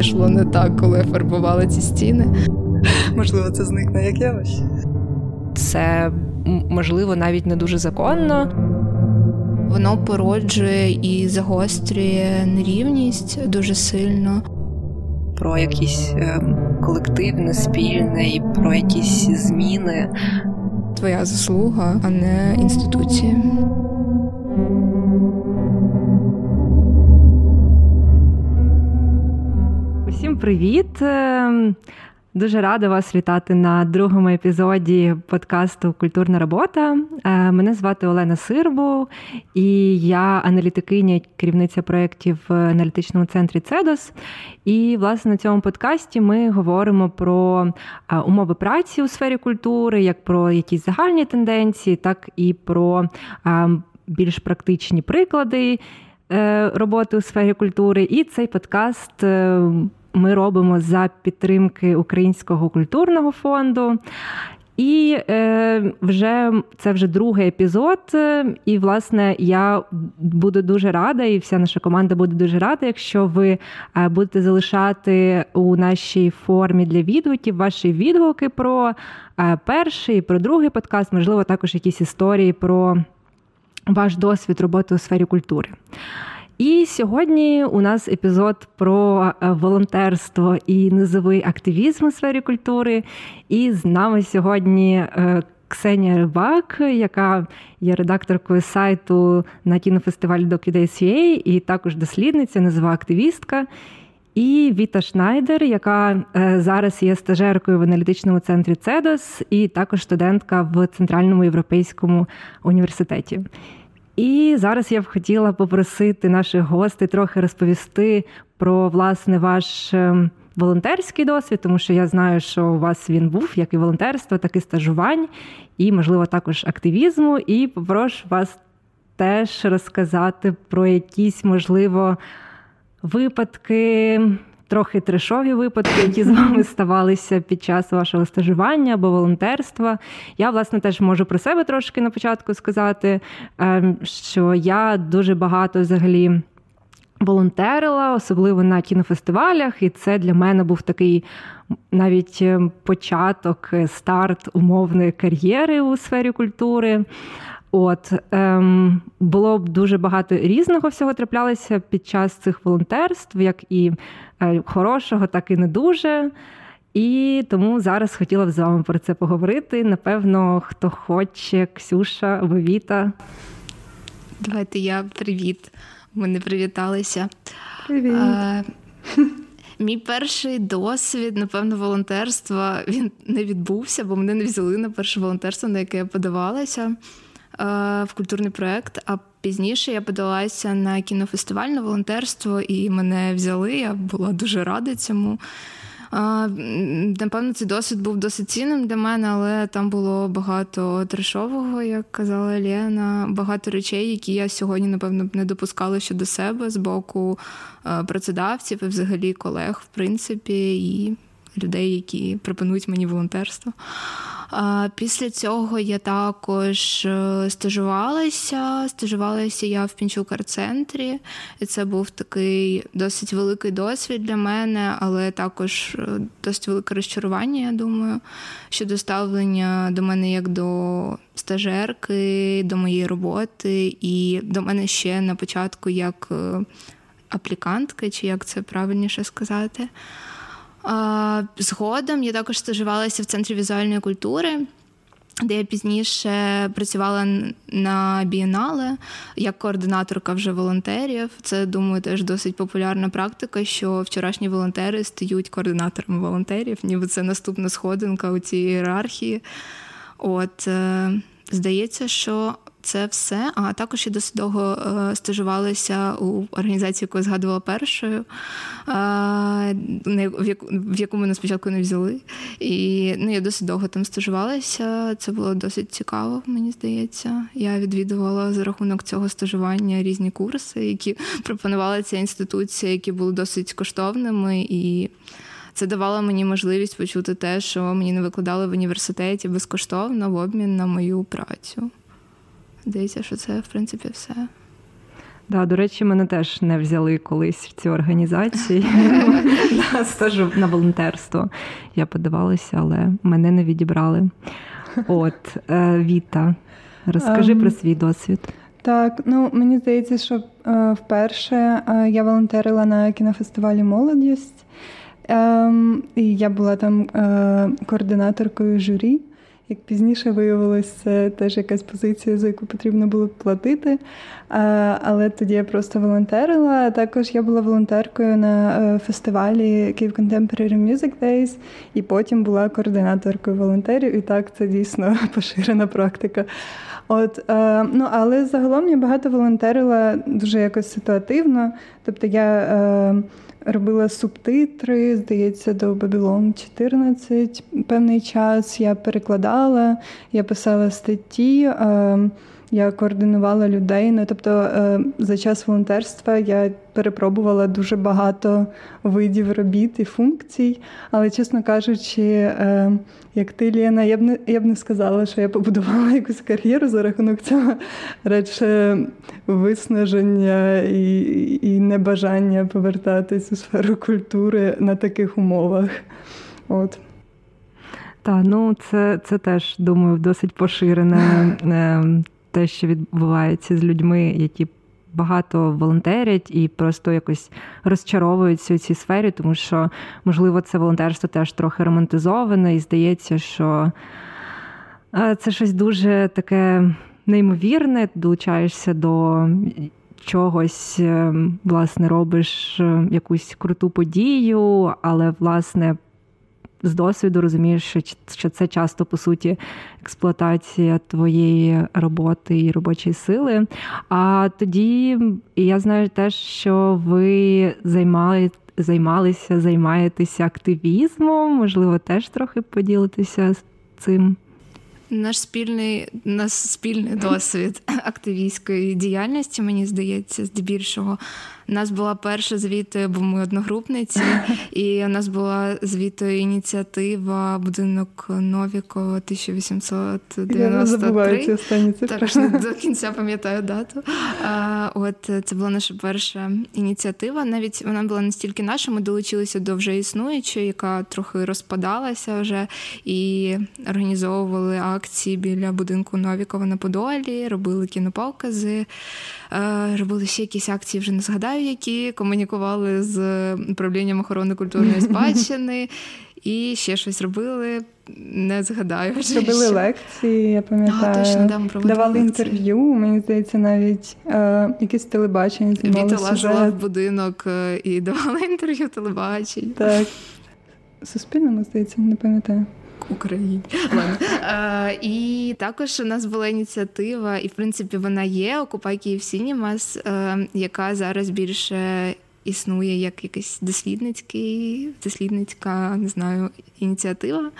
Йшло не так, коли фарбували ці стіни. Можливо, це зникне як явище. Це можливо навіть не дуже законно. Воно породжує і загострює нерівність дуже сильно. Про якісь ем, колективне, спільне і про якісь зміни. Твоя заслуга, а не інституції. Привіт! Ем, дуже рада вас вітати на другому епізоді подкасту Культурна робота. Е, мене звати Олена Сирбу, і я аналітикиня, керівниця проєктів в аналітичному центрі Цедос. І, власне, на цьому подкасті ми говоримо про е, умови праці у сфері культури, як про якісь загальні тенденції, так і про е, більш практичні приклади. Роботи у сфері культури, і цей подкаст ми робимо за підтримки Українського культурного фонду. І е, вже це вже другий епізод. І, власне, я буду дуже рада, і вся наша команда буде дуже рада, якщо ви е, будете залишати у нашій формі для відгуків ваші відгуки про е, перший, про другий подкаст, можливо, також якісь історії про ваш досвід роботи у сфері культури. І сьогодні у нас епізод про е, волонтерство і низовий активізм у сфері культури. І з нами сьогодні е, Ксенія Рибак, яка є редакторкою сайту на кінофестивалі DocuDays.ua і також дослідниця, низова активістка. І Віта Шнайдер, яка е, зараз є стажеркою в аналітичному центрі Цедос, і також студентка в Центральному європейському університеті. І зараз я б хотіла попросити наших гостей трохи розповісти про власне ваш ем, волонтерський досвід, тому що я знаю, що у вас він був як і волонтерство, так і стажувань, і, можливо, також активізму. І попрошу вас теж розказати про якісь, можливо, випадки трохи трешові випадки, які з вами ставалися під час вашого стажування або волонтерства. Я, власне, теж можу про себе трошки на початку сказати, ем, що я дуже багато взагалі. Волонтерила, особливо на кінофестивалях, і це для мене був такий навіть ем, початок, старт умовної кар'єри у сфері культури. От ем, було б дуже багато різного всього траплялося під час цих волонтерств, як і е, хорошого, так і не дуже. І тому зараз хотіла б з вами про це поговорити. Напевно, хто хоче, Ксюша або Віта. Давайте я привіт. Ми не привіталися. Привіт. А, Мій перший досвід, напевно, волонтерства він не відбувся, бо мене не взяли на перше волонтерство, на яке я подавалася. Е, в культурний проект. А пізніше я подалася на кінофестиваль на волонтерство, і мене взяли. Я була дуже рада цьому. Напевно, цей досвід був досить цінним для мене, але там було багато трешового, як казала Лена, багато речей, які я сьогодні, напевно, не допускала щодо себе з боку е, працедавців і взагалі колег, в принципі, і людей, які пропонують мені волонтерство. Після цього я також е, стажувалася. Стажувалася я в Пінчукар-центрі, і це був такий досить великий досвід для мене, але також е, досить велике розчарування, я думаю, щодо ставлення до мене як до стажерки, до моєї роботи, і до мене ще на початку як е, аплікантки, чи як це правильніше сказати. Згодом я також стажувалася в центрі візуальної культури. Де я пізніше працювала на бієнале як координаторка вже волонтерів. Це думаю, теж досить популярна практика, що вчорашні волонтери стають координаторами волонтерів, ніби це наступна сходинка у цій ієрархії. От е, здається, що це все. А також я досить довго е, стажувалася у організації, яку я згадувала першою, в яку мене спочатку не взяли. І ну, я досить довго там стажувалася. Це було досить цікаво, мені здається. Я відвідувала за рахунок цього стажування різні курси, які пропонувала ця інституція, які були досить коштовними і. Це давало мені можливість почути те, що мені не викладали в університеті безкоштовно в обмін на мою працю. Здається, що це в принципі все. Да, До речі, мене теж не взяли колись в цю організацію стажу на волонтерство. Я подавалася, але мене не відібрали. От, е, Віта, розкажи um, про свій досвід. Так, ну мені здається, що е, вперше е, я волонтерила на кінофестивалі Молодість, е, і я була там е, координаторкою журі. Як пізніше виявилось, це теж якась позиція, за яку потрібно було платити. Але тоді я просто волонтерила. Також я була волонтеркою на е, фестивалі Kyiv Contemporary Music Days, і потім була координаторкою волонтерів. І так це дійсно поширена практика. От, е, ну, Але загалом я багато волонтерила дуже якось ситуативно. Тобто я. Робила субтитри, здається, до Babylon 14 певний час. Я перекладала, я писала статті. Е, я координувала людей. Ну тобто, е, за час волонтерства я перепробувала дуже багато видів робіт і функцій. Але, чесно кажучи, е, як ти, Ліна, я б не я б не сказала, що я побудувала якусь кар'єру за рахунок цього радше виснаження і, і небажання повертатись у сферу культури на таких умовах. От. Так, ну це це теж думаю досить поширене ем, те, що відбувається з людьми, які багато волонтерять і просто якось розчаровуються у цій сфері, тому що, можливо, це волонтерство теж трохи романтизоване, і здається, що це щось дуже таке неймовірне, долучаєшся до. Чогось, е, власне, робиш е, якусь круту подію, але, власне, з досвіду розумієш, що це часто по суті експлуатація твоєї роботи і робочої сили. А тоді я знаю теж, що ви займали, займалися, займаєтеся активізмом, можливо, теж трохи поділитися цим. Наш спільний наш спільний досвід активістської діяльності, мені здається, здебільшого у нас була перша звідти, бо ми одногрупниці, і у нас була звідти ініціатива будинок Новікова 1893. Я останні цифри. Так, до кінця пам'ятаю дату. А, От це була наша перша ініціатива. Навіть вона була настільки наша, ми долучилися до вже існуючої, яка трохи розпадалася вже, і організовували акції біля будинку Новікова на Подолі, робили кінопокази, робили ще якісь акції, вже не згадаю знаю, які комунікували з управлінням охорони культурної спадщини і ще щось робили. Не згадаю. Робили лекції, я пам'ятаю. А, точно, да, ми Давали лекції. інтерв'ю, мені здається, навіть е, якесь телебачення. Віта лазила в будинок е, і давала інтерв'ю телебачення. Так. Суспільному, здається, не пам'ятаю. Україні. Е, і також у нас була ініціатива, і в принципі вона є Окупай Київ Сінімас, е, яка зараз більше існує як якийсь дослідницький, дослідницька, не знаю, ініціатива.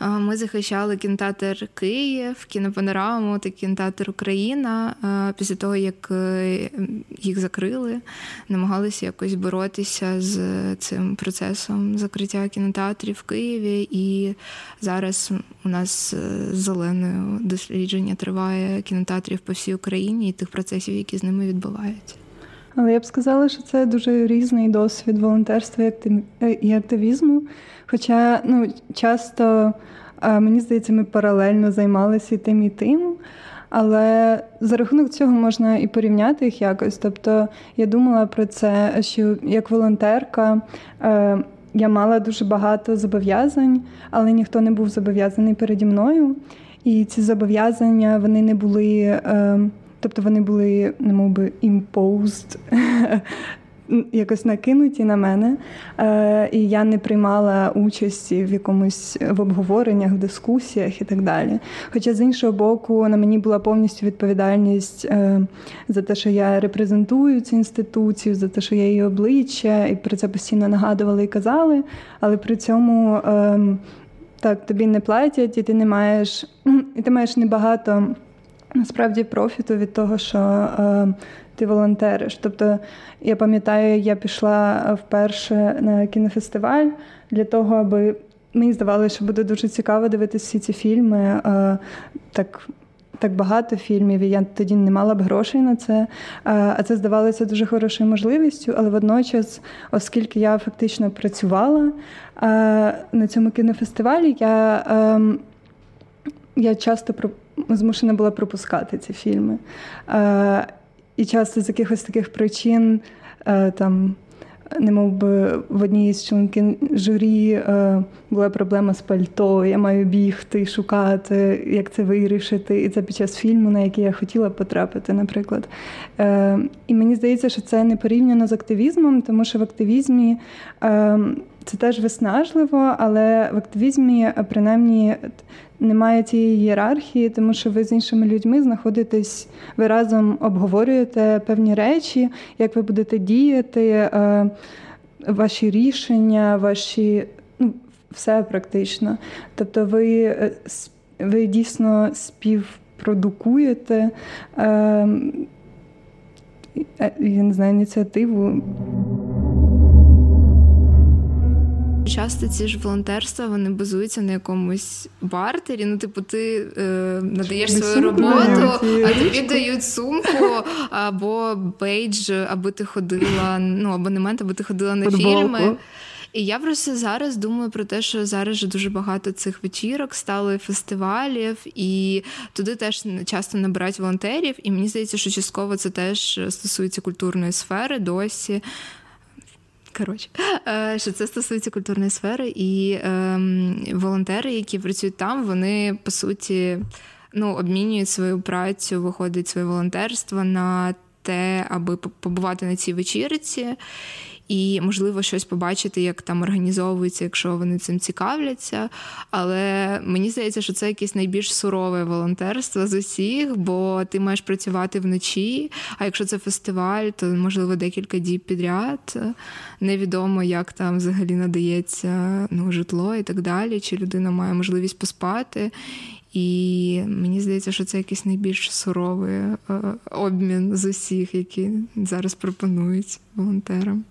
Ми захищали кінотеатр Київ, кінопанораму та кінотеатр Україна. Після того, як е, їх закрили, намагалися якось боротися з цим процесом закриття кінотеатрів в Києві. І зараз у нас е, зеленою дослідження триває кінотеатрів по всій Україні і тих процесів, які з ними відбуваються. Але я б сказала, що це дуже різний досвід волонтерства і активізму. Хоча ну, часто, мені здається, ми паралельно займалися і тим і тим. Але за рахунок цього можна і порівняти їх якось. Тобто я думала про це, що як волонтерка е, я мала дуже багато зобов'язань, але ніхто не був зобов'язаний переді мною. І ці зобов'язання вони не були. Е, тобто вони були, немов би, imposed якось накинуті на мене, е, і я не приймала участі в якомусь в обговореннях, в дискусіях і так далі. Хоча з іншого боку, на мені була повністю відповідальність е, за те, що я репрезентую цю інституцію, за те, що я її обличчя, і про це постійно нагадували і казали, але при цьому. Е, так, тобі не платять, і ти не маєш, і ти маєш небагато насправді профіту від того, що е, ти волонтериш. Тобто, я пам'ятаю, я пішла вперше на кінофестиваль для того, аби мені здавалося, що буде дуже цікаво дивитися всі ці фільми. Е, так так багато фільмів, і я тоді не мала б грошей на це. А це здавалося дуже хорошою можливістю, але водночас, оскільки я фактично працювала на цьому кінофестивалі, я ем, я часто змушена була пропускати ці фільми. І часто з якихось таких причин е, там не мов би в одній з членків журі е, була проблема з пальто. Я маю бігти шукати, як це вирішити. І це під час фільму, на який я хотіла потрапити, наприклад. Е, і мені здається, що це не порівняно з активізмом, тому що в активізмі. Е, це теж виснажливо, але в активізмі принаймні немає цієї ієрархії, тому що ви з іншими людьми знаходитесь, ви разом обговорюєте певні речі, як ви будете діяти, е, ваші рішення, ваші ну, все практично. Тобто, ви, е, ви дійсно співпродукуєте. Е, я не знаю, ініціативу. Часто ці ж волонтерства вони базуються на якомусь бартері. Ну, типу, ти е, надаєш свою роботу, а тобі дають сумку або бейдж, аби ти ходила, ну абонемент, аби ти ходила на Футболку. фільми. І я просто зараз думаю про те, що зараз же дуже багато цих вечірок стало фестивалів, і туди теж часто набирають волонтерів. І мені здається, що частково це теж стосується культурної сфери досі. Коротше, е, що це стосується культурної сфери, і е, волонтери, які працюють там, вони по суті ну, обмінюють свою працю, виходить своє волонтерство на те, аби побувати на цій вечірці і, можливо, щось побачити, як там організовується, якщо вони цим цікавляться. Але мені здається, що це якесь найбільш сурове волонтерство з усіх, бо ти маєш працювати вночі. А якщо це фестиваль, то можливо декілька діб підряд. Невідомо, як там взагалі надається ну, житло і так далі, чи людина має можливість поспати. І мені здається, що це якийсь найбільш суровий е, обмін з усіх, які зараз пропонують волонтерам.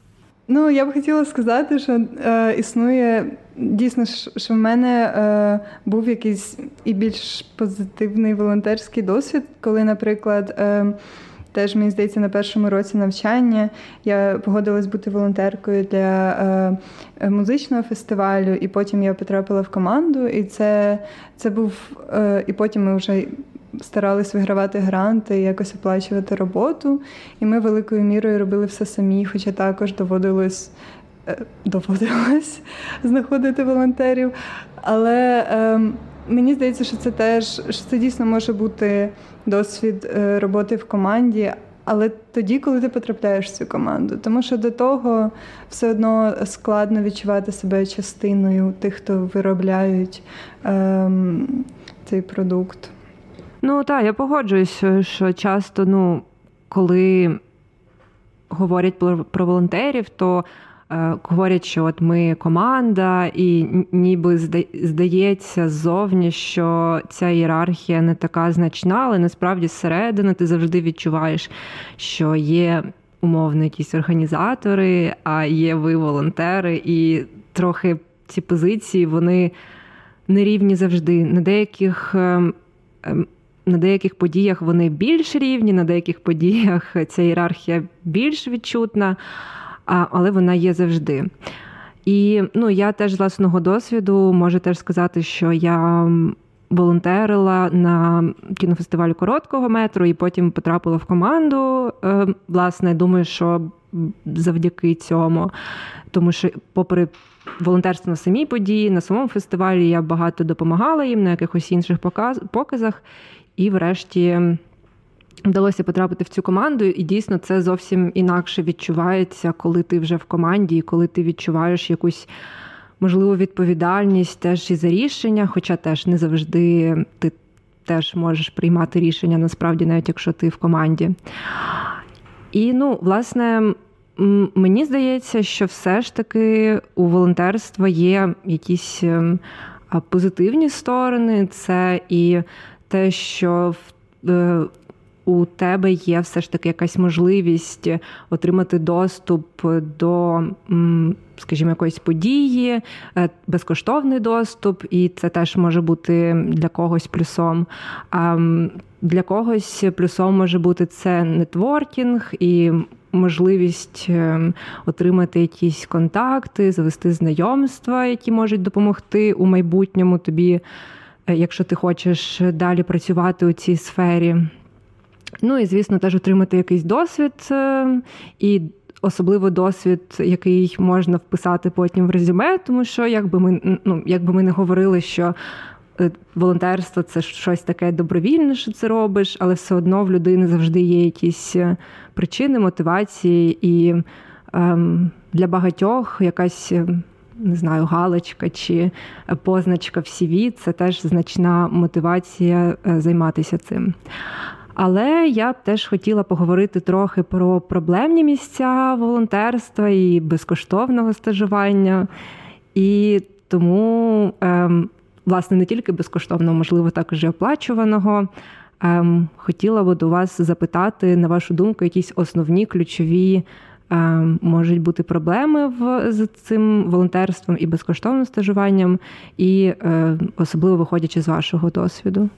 Ну, я б хотіла сказати, що е, існує дійсно, що в мене е, був якийсь і більш позитивний волонтерський досвід, коли, наприклад, е, теж мені здається, на першому році навчання я погодилась бути волонтеркою для е, музичного фестивалю, і потім я потрапила в команду, і це це був е, і потім ми вже старались вигравати гранти, якось оплачувати роботу. І ми великою мірою робили все самі, хоча також доводилось е, доводилось знаходити волонтерів. Але е, мені здається, що це теж що це дійсно може бути досвід е, роботи в команді. Але тоді, коли ти потрапляєш в цю команду, тому що до того все одно складно відчувати себе частиною тих, хто виробляють ем, цей продукт. Ну так, я погоджуюсь, що часто, ну, коли говорять про волонтерів, то е, говорять, що от ми команда, і ніби здається ззовні, що ця ієрархія не така значна, але насправді зсередини ти завжди відчуваєш, що є умовно якісь організатори, а є ви волонтери, і трохи ці позиції вони нерівні завжди. На деяких. Ем, ем, на деяких подіях вони більш рівні, на деяких подіях ця ієрархія більш відчутна, але вона є завжди. І ну, я теж з власного досвіду можу теж сказати, що я волонтерила на кінофестивалі короткого метру і потім потрапила в команду. Е, власне, думаю, що завдяки цьому, тому що, попри волонтерство на самій події, на самому фестивалі я багато допомагала їм на якихось інших показах. І, врешті, вдалося потрапити в цю команду, і дійсно це зовсім інакше відчувається, коли ти вже в команді, і коли ти відчуваєш якусь можливу відповідальність теж і за рішення, хоча теж не завжди ти теж можеш приймати рішення, насправді, навіть якщо ти в команді. І, ну, власне. Мені здається, що все ж таки у волонтерства є якісь позитивні сторони, це і те, що в е, у тебе є все ж таки якась можливість отримати доступ до, скажімо, якоїсь події, е, безкоштовний доступ, і це теж може бути для когось плюсом. Для когось плюсом може бути це нетворкінг і можливість ем, отримати якісь контакти, завести знайомства, які можуть допомогти у майбутньому тобі, е, якщо ти хочеш далі працювати у цій сфері. Ну і, звісно, теж отримати якийсь досвід ем, і. Особливо досвід, який можна вписати потім в резюме, тому що якби ми ну, якби ми не говорили, що Е, волонтерство це щось таке добровільне, що це робиш, але все одно в людини завжди є якісь е, причини, мотивації, і ем, для багатьох якась. Е, не знаю, галочка чи позначка в CV – це теж значна мотивація займатися цим. Але я б теж хотіла поговорити трохи про проблемні місця волонтерства і безкоштовного стажування. І тому ем, власне не тільки безкоштовного, можливо, також і оплачуваного. Ем, хотіла б до вас запитати, на вашу думку, якісь основні ключові можуть бути проблеми в, з цим волонтерством і безкоштовним стажуванням, і е, особливо виходячи з вашого досвіду.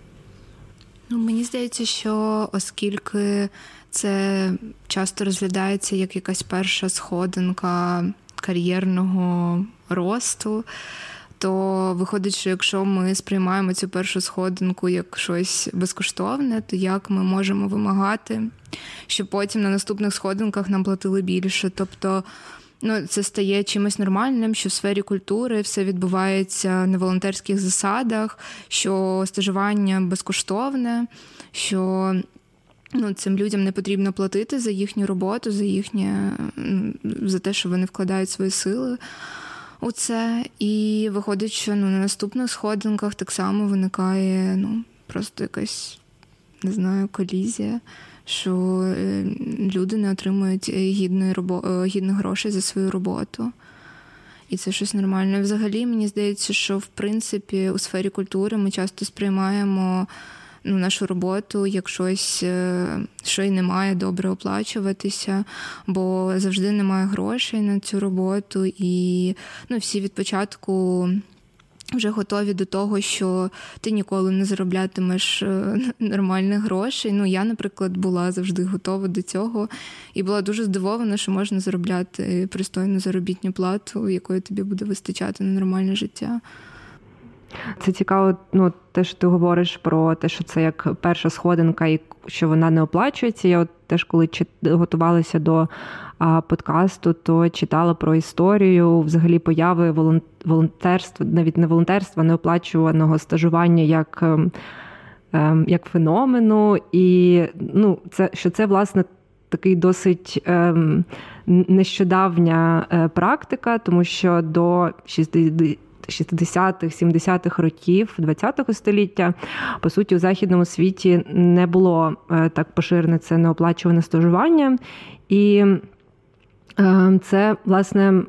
Ну, Мені здається, що оскільки це часто розглядається як якась перша сходинка кар'єрного росту то виходить, що якщо ми сприймаємо цю першу сходинку як щось безкоштовне, то як ми можемо вимагати, щоб потім на наступних сходинках нам платили більше? Тобто ну, це стає чимось нормальним, що в сфері культури все відбувається на волонтерських засадах, що стажування безкоштовне, що ну, цим людям не потрібно платити за їхню роботу, за їхнє за те, що вони вкладають свої сили у це. І виходить, що ну, на наступних сходинках так само виникає ну, просто якась, не знаю, колізія, що е, люди не отримують гідної робо... Е, гідних грошей за свою роботу. І це щось нормальне. Взагалі, мені здається, що в принципі у сфері культури ми часто сприймаємо ну, нашу роботу як щось, е, що й не має добре оплачуватися, бо завжди немає грошей на цю роботу, і ну, всі від початку. Вже готові до того, що ти ніколи не зароблятимеш е, нормальних грошей. Ну, я, наприклад, була завжди готова до цього і була дуже здивована, що можна заробляти пристойну заробітну плату, якої тобі буде вистачати на нормальне життя. Це цікаво, ну те, що ти говориш про те, що це як перша сходинка, і що вона не оплачується. Я от теж коли готувалася до а, подкасту, то читала про історію взагалі появи волонтерства, навіть не волонтерства, неоплачуваного стажування як ем, як феномену. І ну, це що це власне. Такий досить ем, нещодавня е, практика, тому що до 60 60-х, 70-х років ХХ століття, по суті, у західному світі не було е, так поширене це неоплачуване стажування. І це, власне,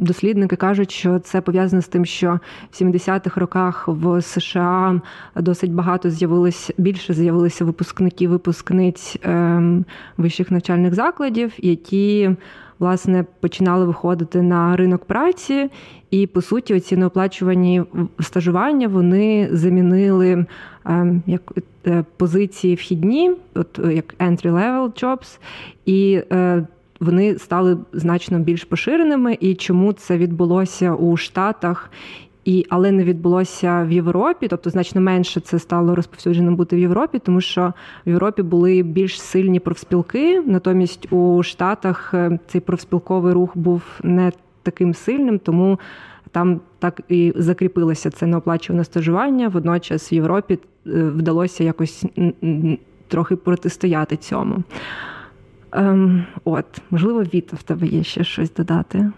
дослідники кажуть, що це пов'язано з тим, що в 70-х роках в США досить багато з'явилось більше з'явилися випускників, випускниць ем, вищих навчальних закладів, які власне починали виходити на ринок праці, і по суті, оці неоплачувані стажування вони замінили ем, як е, позиції вхідні, от е, як entry-level jobs, і е, вони стали значно більш поширеними. І чому це відбулося у Штатах? І, але не відбулося в Європі, тобто значно менше це стало розповсюдженим бути в Європі, тому що в Європі були більш сильні профспілки. Натомість у Штатах е, цей профспілковий рух був не таким сильним, тому там так і закріпилося це неоплачуване стажування. Водночас в Європі е, вдалося якось трохи протистояти цьому. Ем, От, можливо, Віта в тебе є ще щось додати.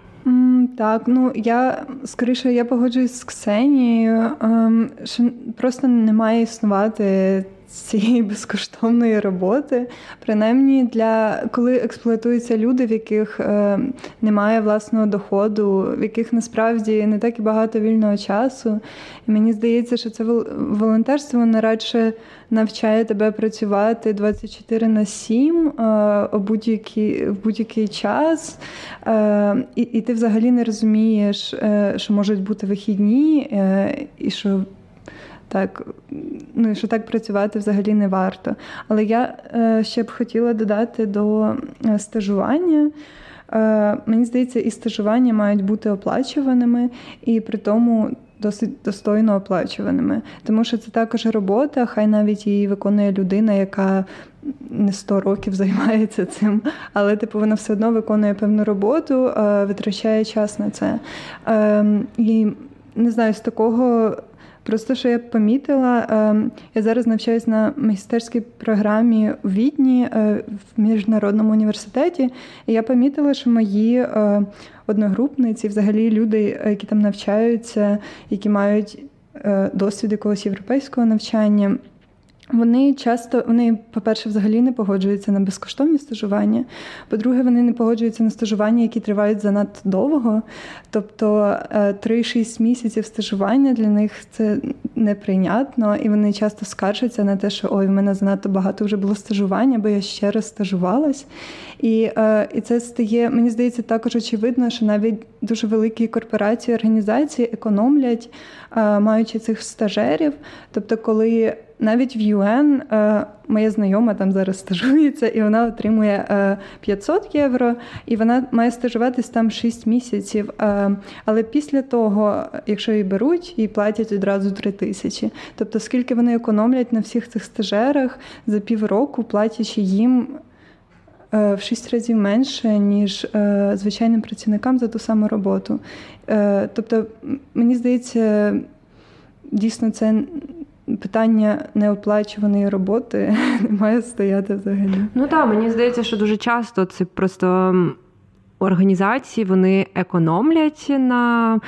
Так, ну я скоріше я погоджуюсь з Ксенією, ем, що просто не має існувати цієї безкоштовної роботи, принаймні для коли експлуатуються люди, в яких е, немає власного доходу, в яких насправді не так і багато вільного часу. І мені здається, що це волонтерство воно радше навчає тебе працювати 24 на 7 е, у будь-який, в будь-який час, е, і, і ти взагалі не розумієш, е, що можуть бути вихідні, е, і що так, ну що так працювати взагалі не варто. Але я е, ще б хотіла додати до е, стажування. Е, мені здається, і стажування мають бути оплачуваними, і при тому досить достойно оплачуваними. Тому що це також робота, хай навіть її виконує людина, яка не 100 років займається цим, але типу вона все одно виконує певну роботу, витрачає час на це. Ем, і не знаю, з такого Просто що я помітила, ем, я зараз навчаюсь на магістерській програмі у Відні е, в міжнародному університеті, і я помітила, що мої е, одногрупниці, взагалі люди, які там навчаються, які мають е, досвід якогось європейського навчання. Вони часто, вони, по-перше, взагалі не погоджуються на безкоштовні стажування. По-друге, вони не погоджуються на стажування, які тривають занадто довго. Тобто 3-6 е, місяців стажування для них це неприйнятно, і вони часто скаржаться на те, що ой, в мене занадто багато вже було стажування, бо я ще раз стажувалась. І е, і це стає, мені здається, також очевидно, що навіть дуже великі корпорації, організації економлять, е, маючи цих стажерів. Тобто, коли навіть в ЮН е, моя знайома там зараз стажується, і вона отримує 500 євро, і вона має стажуватись там 6 місяців. Але після того, якщо її беруть, їй платять одразу 3 тисячі. Тобто, скільки вони економлять на всіх цих стажерах за півроку, платячи їм Е, в шість разів менше, ніж е, звичайним працівникам за ту саму роботу. Е, тобто, мені здається, дійсно це. Питання неоплачуваної роботи не має стояти взагалі. Ну так, мені здається, що дуже часто це просто організації вони економлять на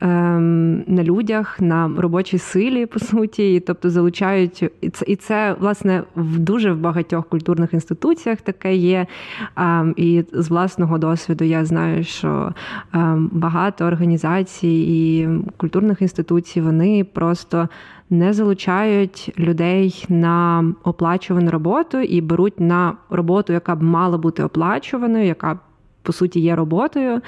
на людях, на робочій силі, по суті, тобто залучають і це, і це власне в дуже в багатьох культурних інституціях таке є. Ем, і з власного досвіду я знаю, що ем, багато організацій і культурних інституцій вони просто. Не залучають людей на оплачувану роботу і беруть на роботу, яка б мала бути оплачуваною, яка по суті є роботою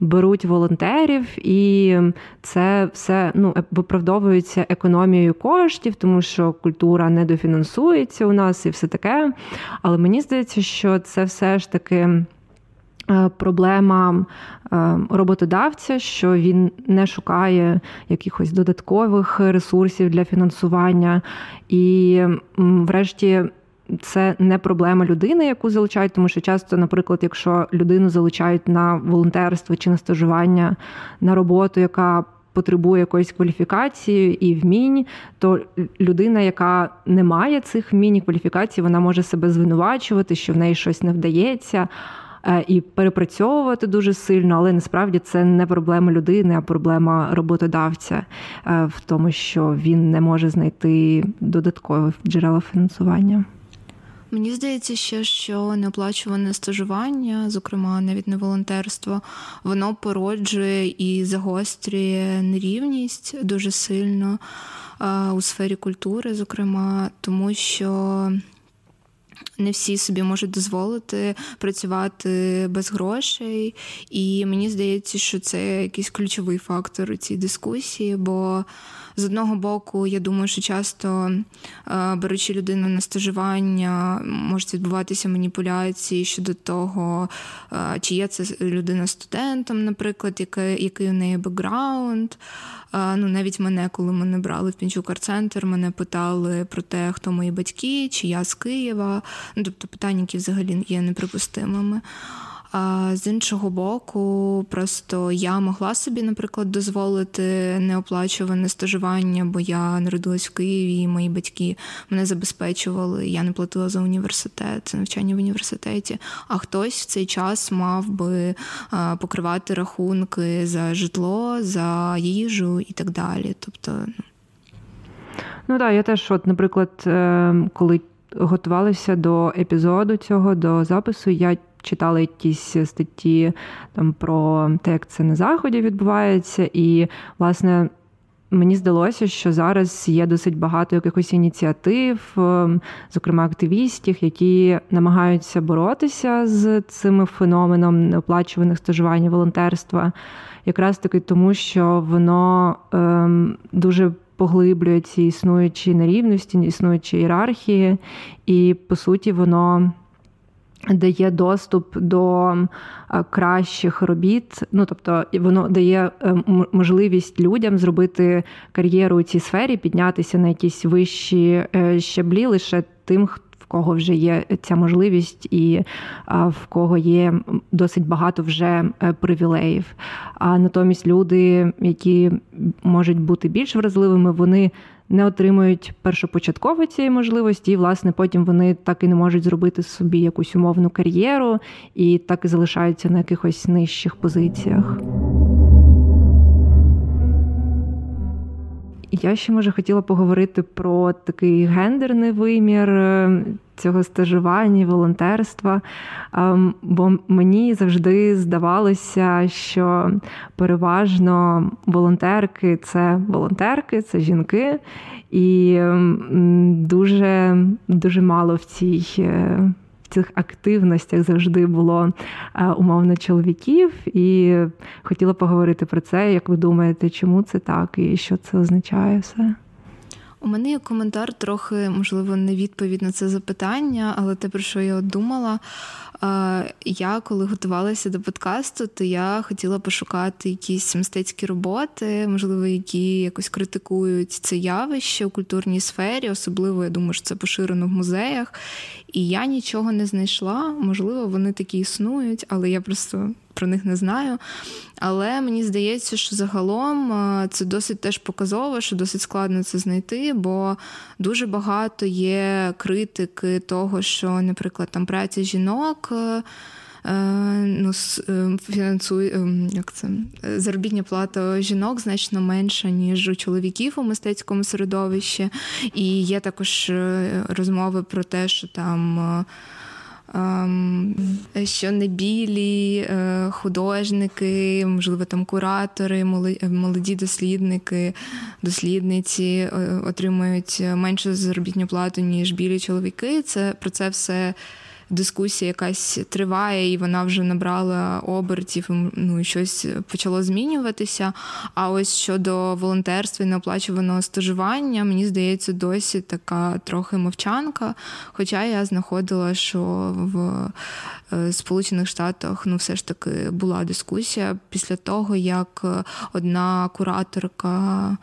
беруть волонтерів, і це все ну, виправдовується економією коштів, тому що культура не дофінансується у нас і все таке. Але мені здається, що це все ж таки. Е, проблема е, роботодавця, що він не шукає якихось додаткових ресурсів для фінансування, і, врешті, це не проблема людини, яку залучають, тому що часто, наприклад, якщо людину залучають на волонтерство чи на стажування на роботу, яка Потребує якоїсь кваліфікації і вмінь, то людина, яка не має цих вмінь і кваліфікацій, вона може себе звинувачувати, що в неї щось не вдається, е, і перепрацьовувати дуже сильно, але насправді це не проблема людини, а проблема роботодавця е, в тому, що він не може знайти додаткові джерела фінансування. Мені здається, ще що неоплачуване стажування, зокрема навіть не волонтерство, воно породжує і загострює нерівність дуже сильно у сфері культури, зокрема, тому що. Не всі собі можуть дозволити працювати без грошей, і мені здається, що це якийсь ключовий фактор у цій дискусії, бо з одного боку, я думаю, що часто е, беручи людину на стажування, можуть відбуватися маніпуляції щодо того, е, чи є це людина студентом, наприклад, який, який у неї бекграунд. Е, ну, Навіть мене, коли мене брали в Пінчук центр мене питали про те, хто мої батьки, чи я з Києва. Ну, Тобто питання, які взагалі є неприпустимими. А з іншого боку, просто я могла собі, наприклад, дозволити неоплачуване стажування, бо я народилась в Києві, і мої батьки мене забезпечували. Я не платила за університет, навчання в університеті. А хтось в цей час мав би покривати рахунки за житло, за їжу і так далі. Тобто, ну ну так, я теж, от, наприклад, е, коли готувалася до епізоду цього, до запису, я читала якісь статті там про те, як це на заході відбувається, і власне. Мені здалося, що зараз є досить багато якихось ініціатив, ем, зокрема активістів, які намагаються боротися з цим феноменом неоплачуваних стажувань волонтерства, якраз таки тому, що воно ем, дуже поглиблює ці існуючі нерівності, існуючі ієрархії, і по суті воно. Дає доступ до кращих робіт, ну тобто воно дає е, можливість людям зробити кар'єру у цій сфері, піднятися на якісь вищі е, щаблі лише тим, хто кого вже є ця можливість, і в кого є досить багато вже е, привілеїв. А натомість люди, які можуть бути більш вразливими, вони не отримують першопочатково цієї можливості, і власне потім вони так і не можуть зробити собі якусь умовну кар'єру, і так і залишаються на якихось нижчих позиціях. Я ще може хотіла поговорити про такий гендерний вимір е, цього стажування, волонтерства. Ем, бо мені завжди здавалося, що переважно волонтерки це волонтерки, це жінки, і дуже, дуже мало в цій. Цих активностях завжди було е, умовно чоловіків, і хотіла поговорити про це. Як ви думаєте, чому це так і що це означає все? У мене є коментар, трохи, можливо, не відповідь на це запитання, але те, про що я думала. Я коли готувалася до подкасту, то я хотіла пошукати якісь мистецькі роботи, можливо, які якось критикують це явище у культурній сфері, особливо я думаю, що це поширено в музеях. І я нічого не знайшла. Можливо, вони такі існують, але я просто про них не знаю. Але мені здається, що загалом це досить теж показово, що досить складно це знайти, бо дуже багато є критики того, що, наприклад, там праця жінок. Е, е, ну, фінансує як це заробітня плата жінок значно менша, ніж у чоловіків у мистецькому середовищі. І є також розмови про те, що там Ем, що не білі е, художники, можливо, там куратори, молоді дослідники, дослідниці е, отримують меншу заробітну плату, ніж білі чоловіки. Це про це все дискусія якась триває, і вона вже набрала обертів, ну і щось почало змінюватися. А ось щодо волонтерства і неоплачуваного стажування, мені здається, досі така трохи мовчанка. Хоча я знаходила, що в е, Сполучених Штатах ну, все ж таки була дискусія після того, як одна кураторка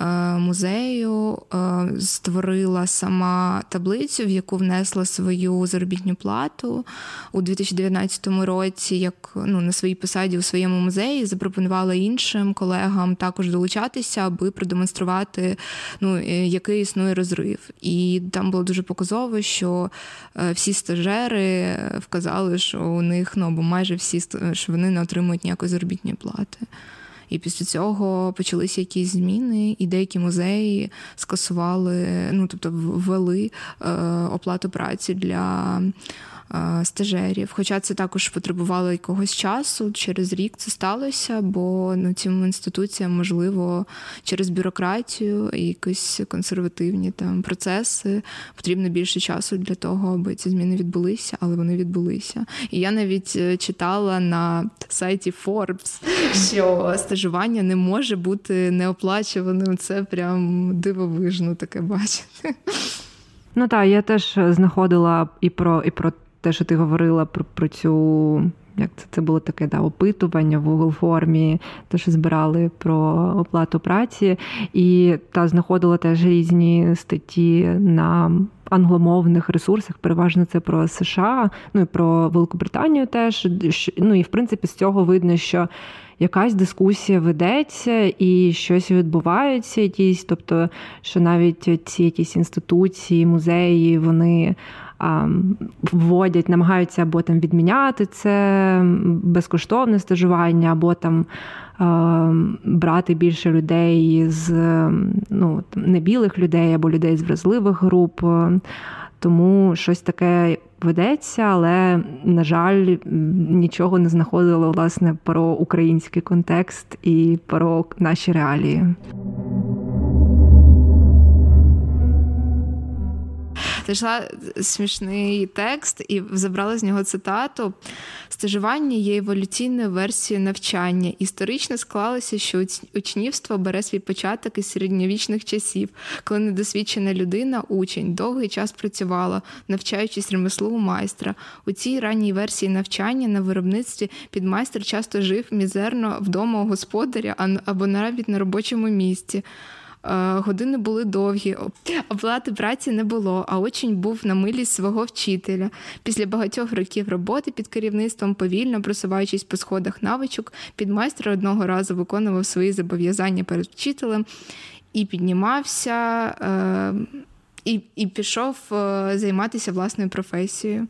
е, музею е, створила сама таблицю, в яку внесла свою заробітну плату у 2019 році, як ну на своїй посаді у своєму музеї, запропонувала іншим колегам також долучатися, аби продемонструвати, ну е, який існує розрив. І там було дуже показово, що е, всі стажери вказали, що у них ну або майже всі що вони не отримують ніякої заробітної плати. І після цього почалися якісь зміни, і деякі музеї скасували, ну тобто ввели е, оплату праці для стажерів. Хоча це також потребувало якогось часу. Через рік це сталося, бо ну, цим інституціям, можливо, через бюрократію і якісь консервативні там процеси потрібно більше часу для того, аби ці зміни відбулися, але вони відбулися. І я навіть е, читала на сайті Forbes, що стажування не може бути неоплачуваним. Це прям дивовижно таке бачити. Ну так, я теж знаходила і про і про те, що ти говорила про про цю. Як це це було таке да, опитування в Google формі, те, що збирали про оплату праці, і та знаходила теж різні статті на англомовних ресурсах. Переважно це про США, ну і про Великобританію теж. Ну і в принципі з цього видно, що якась дискусія ведеться і щось відбувається, якісь, тобто, що навіть ці якісь інституції, музеї, вони вводять, намагаються або там відміняти це безкоштовне стажування, або там брати більше людей з ну, небілих людей або людей з вразливих груп. Тому щось таке ведеться, але, на жаль, нічого не знаходило власне про український контекст і про наші реалії. Знайшла смішний текст і забрала з нього цитату. Стажування є еволюційною версією навчання. Історично склалося, що учнівство бере свій початок із середньовічних часів, коли недосвідчена людина, учень, довгий час працювала, навчаючись ремеслу у майстра. У цій ранній версії навчання на виробництві підмайстер часто жив мізерно вдома у господаря або навіть на робочому місці. Е, години були довгі, оплати праці не було, а учень був на милість свого вчителя. Після багатьох років роботи під керівництвом, повільно просуваючись по сходах навичок, підмайстер одного разу виконував свої зобов'язання перед вчителем і піднімався е, і, і пішов е, займатися власною професією.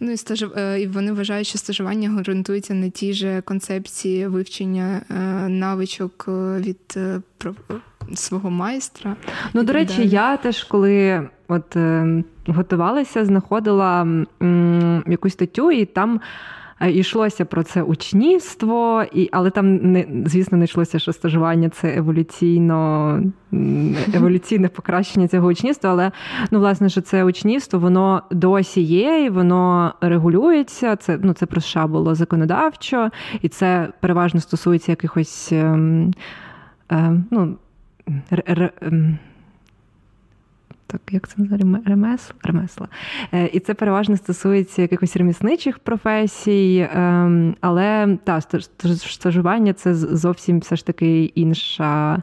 Ну і стаж... і вони вважають, що стажування ґрунтується на тій же концепції вивчення навичок від свого майстра. Ну, до речі, далі. я теж коли от е, готувалася, знаходила м, якусь статтю, і там. Йшлося про це учнівство, і, але там не звісно не йшлося, що стажування це еволюційно еволюційне покращення цього учнівства. Але ну, власне, що це учнівство, воно досі є, і воно регулюється. Це ну, це про США було законодавчо, і це переважно стосується якихось. Ем, ем, ну, Ем, так, як це називає? Ремесла? Ремесла. Е, і це переважно стосується якихось ремісничих професій, ем, але та, стажування це зовсім все ж таки інша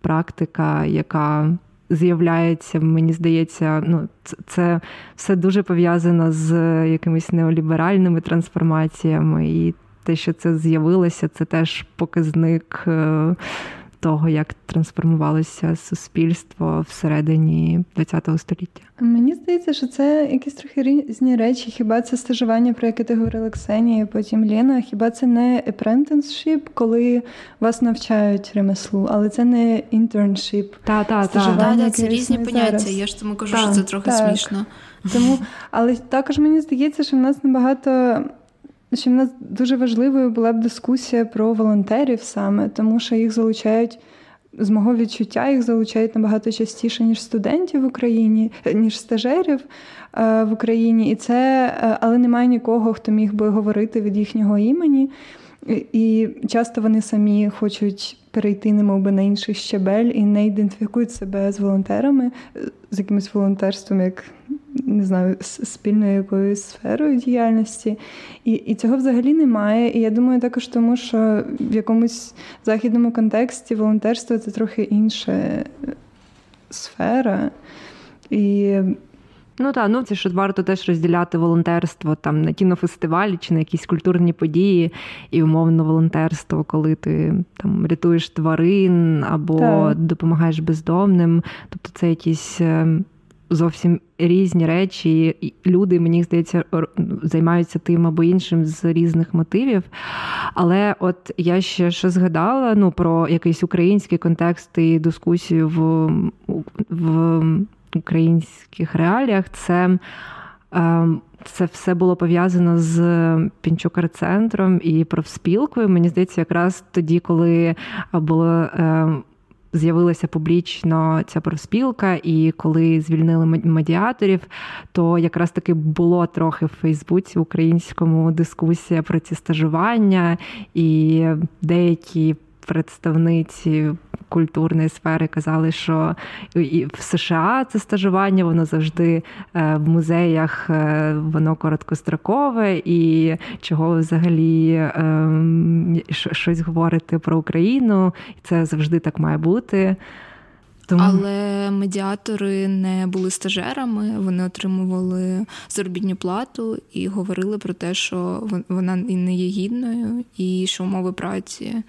практика, яка з'являється, мені здається, ну, це все дуже пов'язано з якимись неоліберальними трансформаціями. І те, що це з'явилося, це теж показник. Того, як трансформувалося суспільство всередині ХХ століття. Мені здається, що це якісь трохи різні речі. Хіба це стажування, про яке ти говорила Ксенія, потім Ліна? Хіба це не apprenticeship, коли вас навчають ремеслу, але це не internship. Та, та, та. Да, це різні поняття. Зараз. Я ж тому кажу, та, що це трохи так. смішно. Тому, але також мені здається, що в нас набагато що в нас дуже важливою була б дискусія про волонтерів саме, тому що їх залучають. З мого відчуття їх залучають набагато частіше, ніж студентів в Україні, ніж стажерів е, в Україні. І це, е, Але немає нікого, хто міг би говорити від їхнього імені. І часто вони самі хочуть перейти, немов би на інший щебель і не ідентифікують себе з волонтерами, з якимось волонтерством, як не знаю, спільною якоюсь сферою діяльності. І і цього взагалі немає. І я думаю, також тому, що в якомусь західному контексті волонтерство це трохи інша сфера. І Ну так, ну це ж варто теж розділяти волонтерство там на кінофестивалі чи на якісь культурні події, і умовно волонтерство, коли ти там рятуєш тварин або так. допомагаєш бездомним. Тобто це якісь. Зовсім різні речі, і люди, мені здається, займаються тим або іншим з різних мотивів. Але от я ще що згадала ну, про якийсь український контекст і дискусію в, в українських реаліях, це. Ем, це все було пов'язано з Пінчукар-центром і профспілкою. Мені здається, якраз тоді, коли було ем, з'явилася публічно ця профспілка, і коли звільнили медіаторів, то якраз таки було трохи в Фейсбуці українському дискусія про ці стажування, і деякі представниці культурної сфери казали, що і в США це стажування, воно завжди е, в музеях е, воно короткострокове, і чого взагалі ем, щось говорити про Україну, і це завжди так має бути. Тому... Але медіатори не були стажерами, вони отримували заробітну плату і говорили про те, що вона і не є гідною, і що умови праці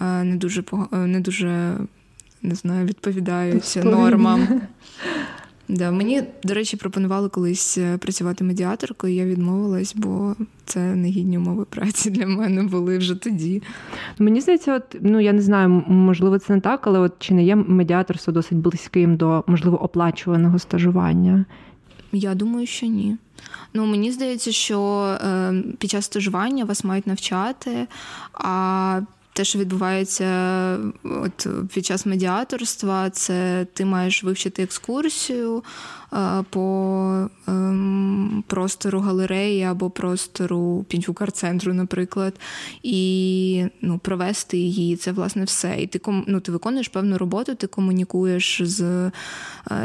не дуже не дуже не знаю, відповідають нормам. Да, Мені, до речі, пропонували колись е, працювати медіаторкою, я відмовилась, бо це негідні умови праці для мене були вже тоді. Мені здається, от ну я не знаю, можливо, це не так, але от чи не є медіаторство досить близьким до можливо оплачуваного стажування? Я думаю, що ні. Ну, мені здається, що е, під час стажування вас мають навчати, а те, що відбувається от під час медіаторства, це ти маєш вивчити екскурсію по ем, простору галереї або простору Пінчукар-центру, наприклад, і ну, провести її. Це власне все. І ти ну, ти виконуєш певну роботу, ти комунікуєш з е,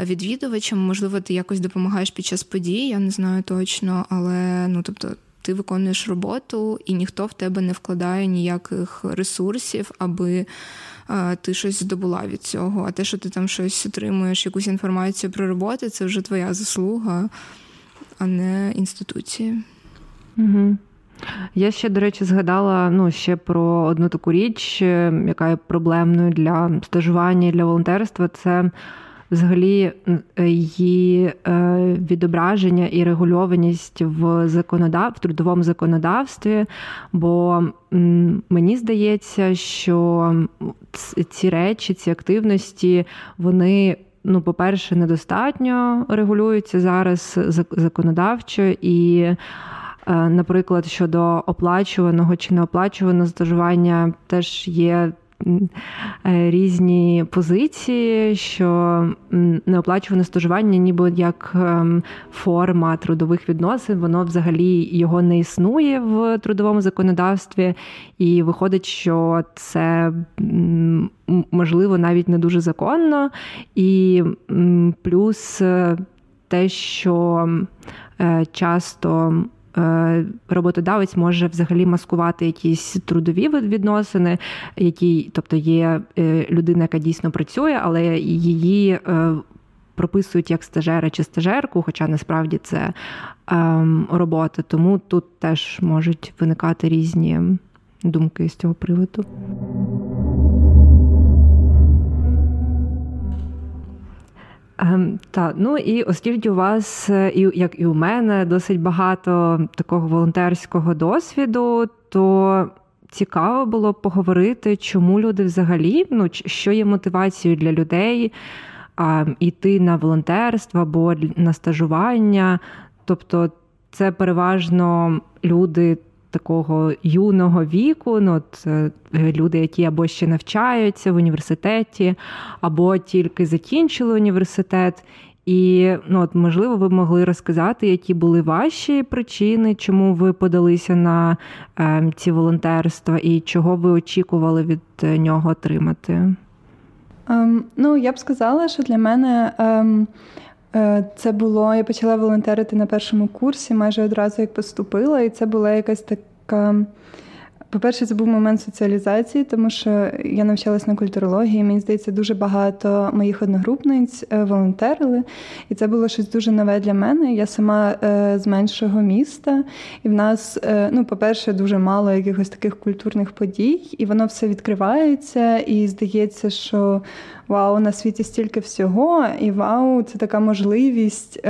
відвідувачем, можливо, ти якось допомагаєш під час подій, я не знаю точно, але ну тобто ти виконуєш роботу, і ніхто в тебе не вкладає ніяких ресурсів, аби е, ти щось здобула від цього. А те, що ти там щось отримуєш, якусь інформацію про роботу, це вже твоя заслуга, а не інституції. Угу. Я ще, до речі, згадала ну, ще про одну таку річ, е, яка є проблемною для стажування і для волонтерства. Це взагалі її е, відображення і регульованість в законодав... в трудовому законодавстві. Бо мені здається, що ці речі, ці активності, вони. Ну, по-перше, недостатньо регулюються зараз законодавчо і, е, наприклад, щодо оплачуваного чи неоплачуваного стажування теж є Е, різні позиції, що неоплачуване стажування, ніби як ем, форма трудових відносин, воно взагалі його не існує в трудовому законодавстві, і виходить, що це можливо навіть не дуже законно, і плюс е, те, що е, часто Е, роботодавець може взагалі маскувати якісь трудові відносини, які, тобто є е, людина, яка дійсно працює, але її. Е, прописують як стажера чи стажерку, хоча насправді це ем, робота. Тому тут теж можуть виникати різні думки з цього приводу. Ем, так, ну і оскільки у вас, е, і як і у мене, досить багато такого волонтерського досвіду, то цікаво було б поговорити, чому люди взагалі, ну що є мотивацією для людей а, йти на волонтерство або на стажування. Тобто, це переважно люди такого юного віку, ну от е, люди, які або ще навчаються в університеті, або тільки закінчили університет. І ну, от, можливо, ви могли розказати, які були ваші причини, чому ви подалися на е, ці волонтерства, і чого ви очікували від е, нього отримати? Um, ну, я б сказала, що для мене um, це було. Я почала волонтерити на першому курсі, майже одразу як поступила, і це була якась така. По-перше, це був момент соціалізації, тому що я навчалась на культурології. Мені здається, дуже багато моїх одногрупниць е, волонтерили, і це було щось дуже нове для мене. Я сама е, з меншого міста, і в нас, е, ну, по-перше, дуже мало якихось таких культурних подій, і воно все відкривається, і здається, що вау, на світі стільки всього, і вау, це така можливість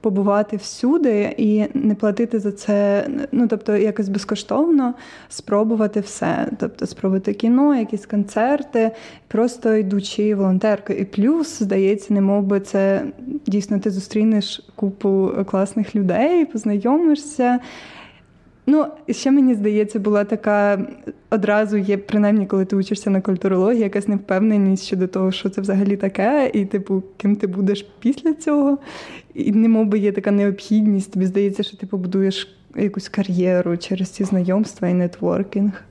побувати всюди і не платити за це, ну тобто якось безкоштовно спробувати все. Тобто спробувати кіно, якісь концерти, просто йдучи волонтеркою. І плюс, здається, не мов би це дійсно ти зустрінеш купу класних людей, познайомишся. Ну, ще мені здається, була така одразу є, принаймні, коли ти учишся на культурології, якась невпевненість щодо того, що це взагалі таке, і, типу, ким ти будеш після цього. І немов би є така необхідність. Тобі здається, що ти побудуєш якусь кар'єру через ці знайомства і нетворкінг.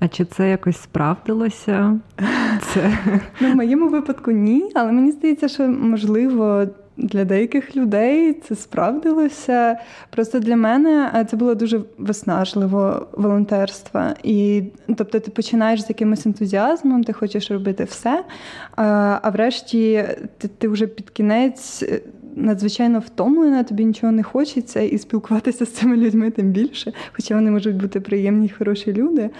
А чи це якось справдилося? Це... Ну, В моєму випадку ні, але мені здається, що можливо для деяких людей це справдилося. Просто для мене це було дуже виснажливо волонтерство. І тобто ти починаєш з якимось ентузіазмом, ти хочеш робити все. А а врешті ти, ти вже під кінець. Надзвичайно втомлена, тобі нічого не хочеться, і спілкуватися з цими людьми тим більше. Хоча вони можуть бути приємні, хороші люди,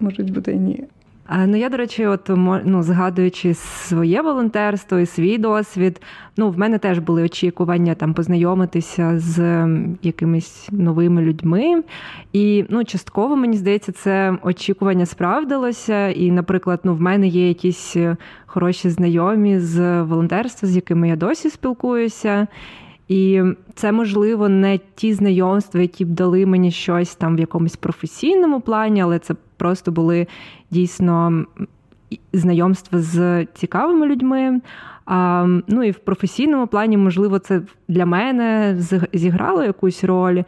можуть бути і ні. Ну, я, до речі, от ну, згадуючи своє волонтерство і свій досвід, ну в мене теж були очікування там познайомитися з якимись новими людьми. І ну, частково мені здається, це очікування справдилося. І, наприклад, ну, в мене є якісь хороші знайомі з волонтерства, з якими я досі спілкуюся. І це, можливо, не ті знайомства, які б дали мені щось там в якомусь професійному плані, але це просто були дійсно знайомства з цікавими людьми. А, Ну і в професійному плані, можливо, це для мене зіграло якусь роль.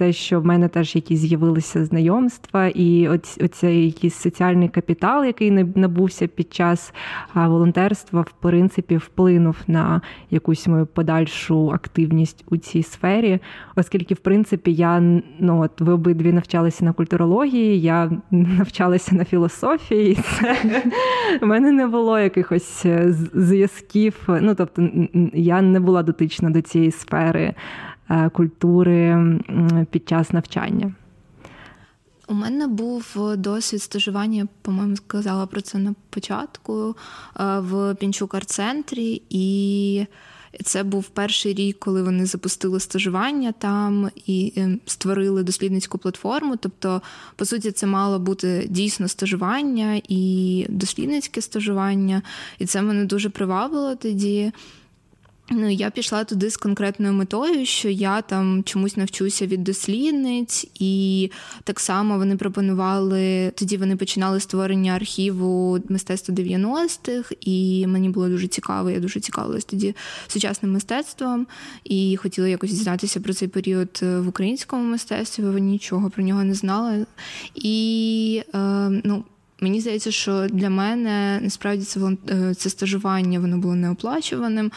Те, що в мене теж якісь з'явилися знайомства, і оцей якийсь соціальний капітал, який набувся під час волонтерства, в принципі, вплинув на якусь мою подальшу активність у цій сфері, оскільки, в принципі, я ну от ви обидві навчалися на культурології, я навчалася на філософії, це в мене не було якихось е, зв'язків. Ну тобто я не була дотична до цієї сфери. Е, культури під час навчання. У мене був досвід стажування, по-моєму, сказала про це на початку е, в Пінчук арт-центрі, і це був перший рік, коли вони запустили стажування там і е, створили дослідницьку платформу. Тобто, по суті, це мало бути дійсно стажування і дослідницьке стажування, і це мене дуже привабило тоді. Ну, я пішла туди з конкретною метою, що я там чомусь навчуся від дослідниць, і так само вони пропонували. Тоді вони починали створення архіву мистецтва 90-х, і мені було дуже цікаво. Я дуже цікавилась тоді сучасним мистецтвом і хотіла якось дізнатися про цей період в українському мистецтві. бо Нічого про нього не знала. І е, ну. Мені здається, що для мене насправді це е, це стажування воно було неоплачуваним.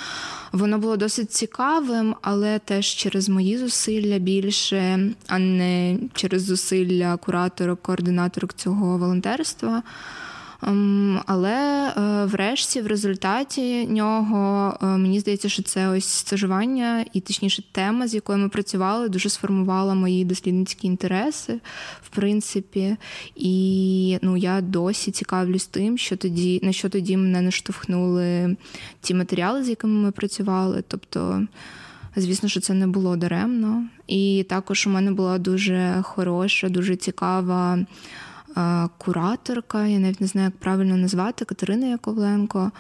Воно було досить цікавим, але теж через мої зусилля більше, а не через зусилля кураторок, координаторок цього волонтерства. Ем, але е, врешті, в результаті нього, е, мені здається, що це ось стажування, і точніше тема, з якою ми працювали, дуже сформувала мої дослідницькі інтереси, в принципі. І ну, я досі цікавлюсь тим, що тоді, на що тоді мене наштовхнули ті матеріали, з якими ми працювали. Тобто. Звісно, що це не було даремно. І також у мене була дуже хороша, дуже цікава кураторка, я навіть не знаю, як правильно назвати Катерина Яковленко.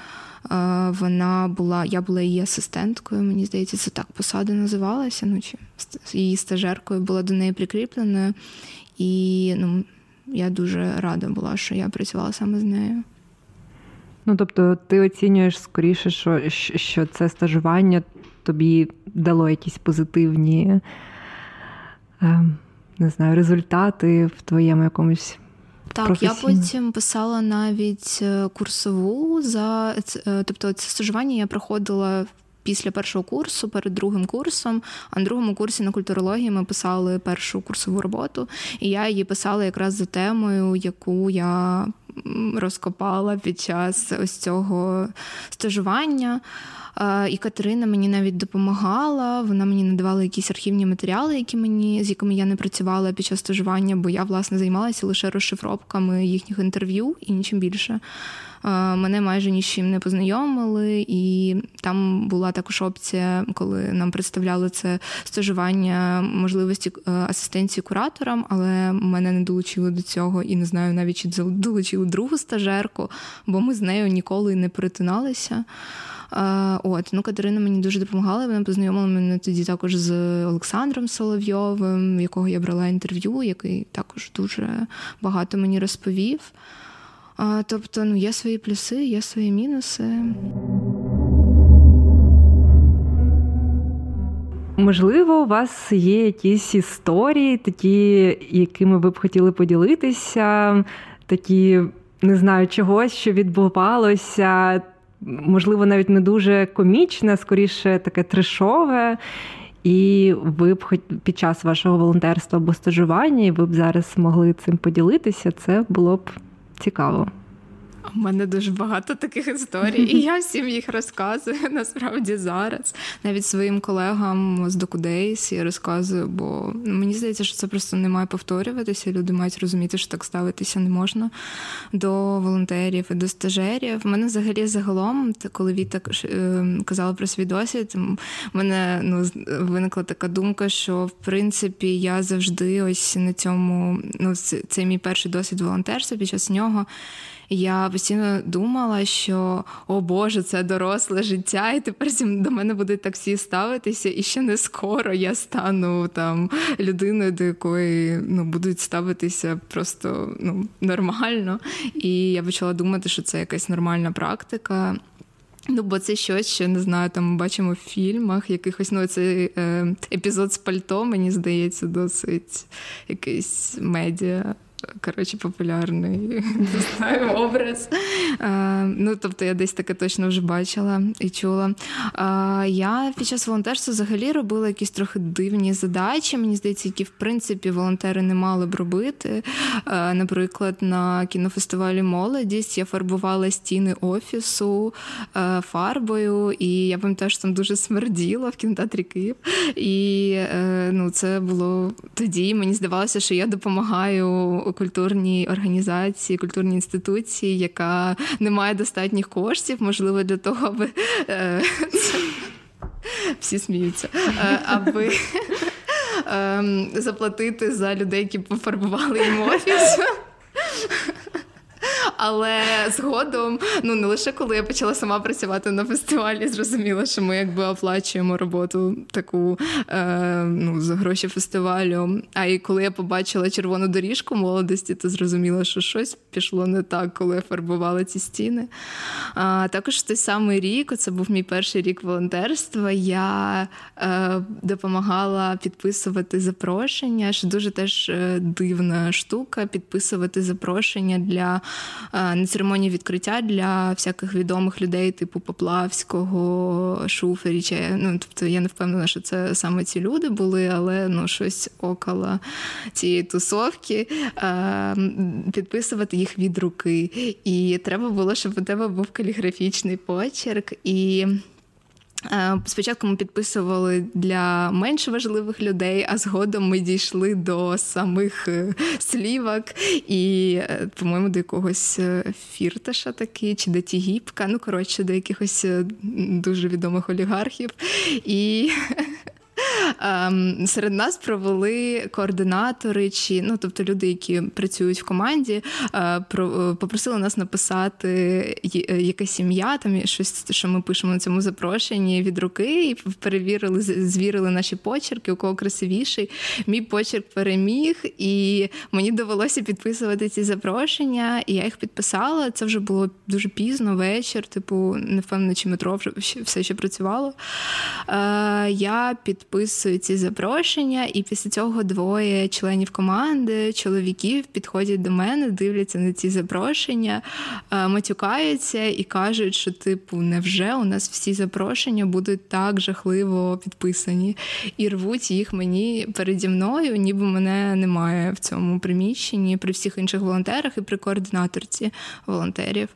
Вона була, я була її асистенткою, мені здається, це так посада називалася. Ну, чи її стажеркою була до неї прикріпленою. І ну, я дуже рада була, що я працювала саме з нею. Ну, тобто, ти оцінюєш скоріше, що що це стажування тобі дало якісь позитивні ем, не знаю, результати в твоєму якомусь так, я потім писала навіть е, курсову за е, тобто це стажування я проходила. Після першого курсу, перед другим курсом, а на другому курсі на культурології ми писали першу курсову роботу, і я її писала якраз за темою, яку я розкопала під час ось цього стажування. І Катерина мені навіть допомагала. Вона мені надавала якісь архівні матеріали, які мені з якими я не працювала під час стажування, бо я власне займалася лише розшифровками їхніх інтерв'ю і нічим більше. Мене майже нічим не познайомили, і там була також опція, коли нам представляли це стажування можливості е, асистенції кураторам, але мене не долучили до цього і не знаю навіть чи долучили другу стажерку, бо ми з нею ніколи не перетиналися. От, ну Катерина мені дуже допомагала. Вона познайомила мене тоді також з Олександром Соловйовим, якого я брала інтерв'ю, який також дуже багато мені розповів. Тобто, ну, є свої плюси, є свої мінуси. Можливо, у вас є якісь історії, такі, якими ви б хотіли поділитися, такі, не знаю, чогось, що відбувалося, можливо, навіть не дуже комічне, скоріше таке трешове. І ви б хоч під час вашого волонтерства або стажування, і ви б зараз могли цим поділитися, це було б цікаво. У мене дуже багато таких історій, і я всім їх розказую насправді зараз. Навіть своїм колегам з Докудейс я розказую, бо ну, мені здається, що це просто не має повторюватися. Люди мають розуміти, що так ставитися не можна до волонтерів і до стажерів. У мене взагалі загалом, коли Віта е, казала про свій досвід, в мене ну, виникла така думка, що в принципі я завжди ось на цьому, ну, це мій перший досвід волонтерства під час нього я постійно думала, що о Боже, це доросле життя, і тепер до мене будуть так всі ставитися, і ще не скоро я стану там людиною, до якої ну, будуть ставитися просто ну, нормально. І я почала думати, що це якась нормальна практика. Ну, бо це щось, що не знаю, там ми бачимо в фільмах якихось ну, цей е, епізод з пальто, мені здається, досить якийсь медіа коротше, популярний не знаю, образ. А, ну, Тобто я десь таке точно вже бачила і чула. А, Я під час волонтерства взагалі робила якісь трохи дивні задачі, мені здається, які в принципі волонтери не мали б робити. А, наприклад, на кінофестивалі Молодість я фарбувала стіни офісу фарбою, і я пам'ятаю, що там дуже смерділо в кінотеатрі Київ. І е, ну, це було тоді. Мені здавалося, що я допомагаю культурній організації, культурній інституції, яка не має достатніх коштів, можливо, для того, аби е, всі сміються, е, аби ем, заплатити за людей, які пофарбували їм офіс. Але згодом, ну не лише коли я почала сама працювати на фестивалі, зрозуміла, що ми якби оплачуємо роботу таку е, ну, за гроші фестивалю. А і коли я побачила червону доріжку молодості, то зрозуміла, що щось пішло не так, коли я фарбувала ці стіни. А також в той самий рік, це був мій перший рік волонтерства. Я е, допомагала підписувати запрошення, що дуже теж е, дивна штука підписувати запрошення для на церемонії відкриття для всяких відомих людей, типу Поплавського, Шуферіча. Ну, тобто я не впевнена, що це саме ці люди були, але ну, щось около цієї тусовки е, підписувати їх від руки. І треба було, щоб у тебе був каліграфічний почерк. і Е, спочатку ми підписували для менш важливих людей, а згодом ми дійшли до самих е, слівок і, е, по-моєму, до якогось фірташа таки, чи до Тігіпка, ну коротше, до якихось дуже відомих олігархів. І серед нас провели координатори, чи ну, тобто люди, які працюють в команді, е, е, попросили нас написати е, якась ім'я, там щось, що ми пишемо на цьому запрошенні від руки, і перевірили, звірили наші почерки, у кого красивіший. Мій почерк переміг, і мені довелося підписувати ці запрошення, і я їх підписала. Це вже було дуже пізно, вечір, типу, не впевнена, чи метро вже все ще працювало. Я підписувала підписую ці запрошення, і після цього двоє членів команди, чоловіків підходять до мене, дивляться на ці запрошення, е, матюкаються і кажуть, що, типу, невже у нас всі запрошення будуть так жахливо підписані, і рвуть їх мені переді мною, ніби мене немає в цьому приміщенні при всіх інших волонтерах і при координаторці волонтерів.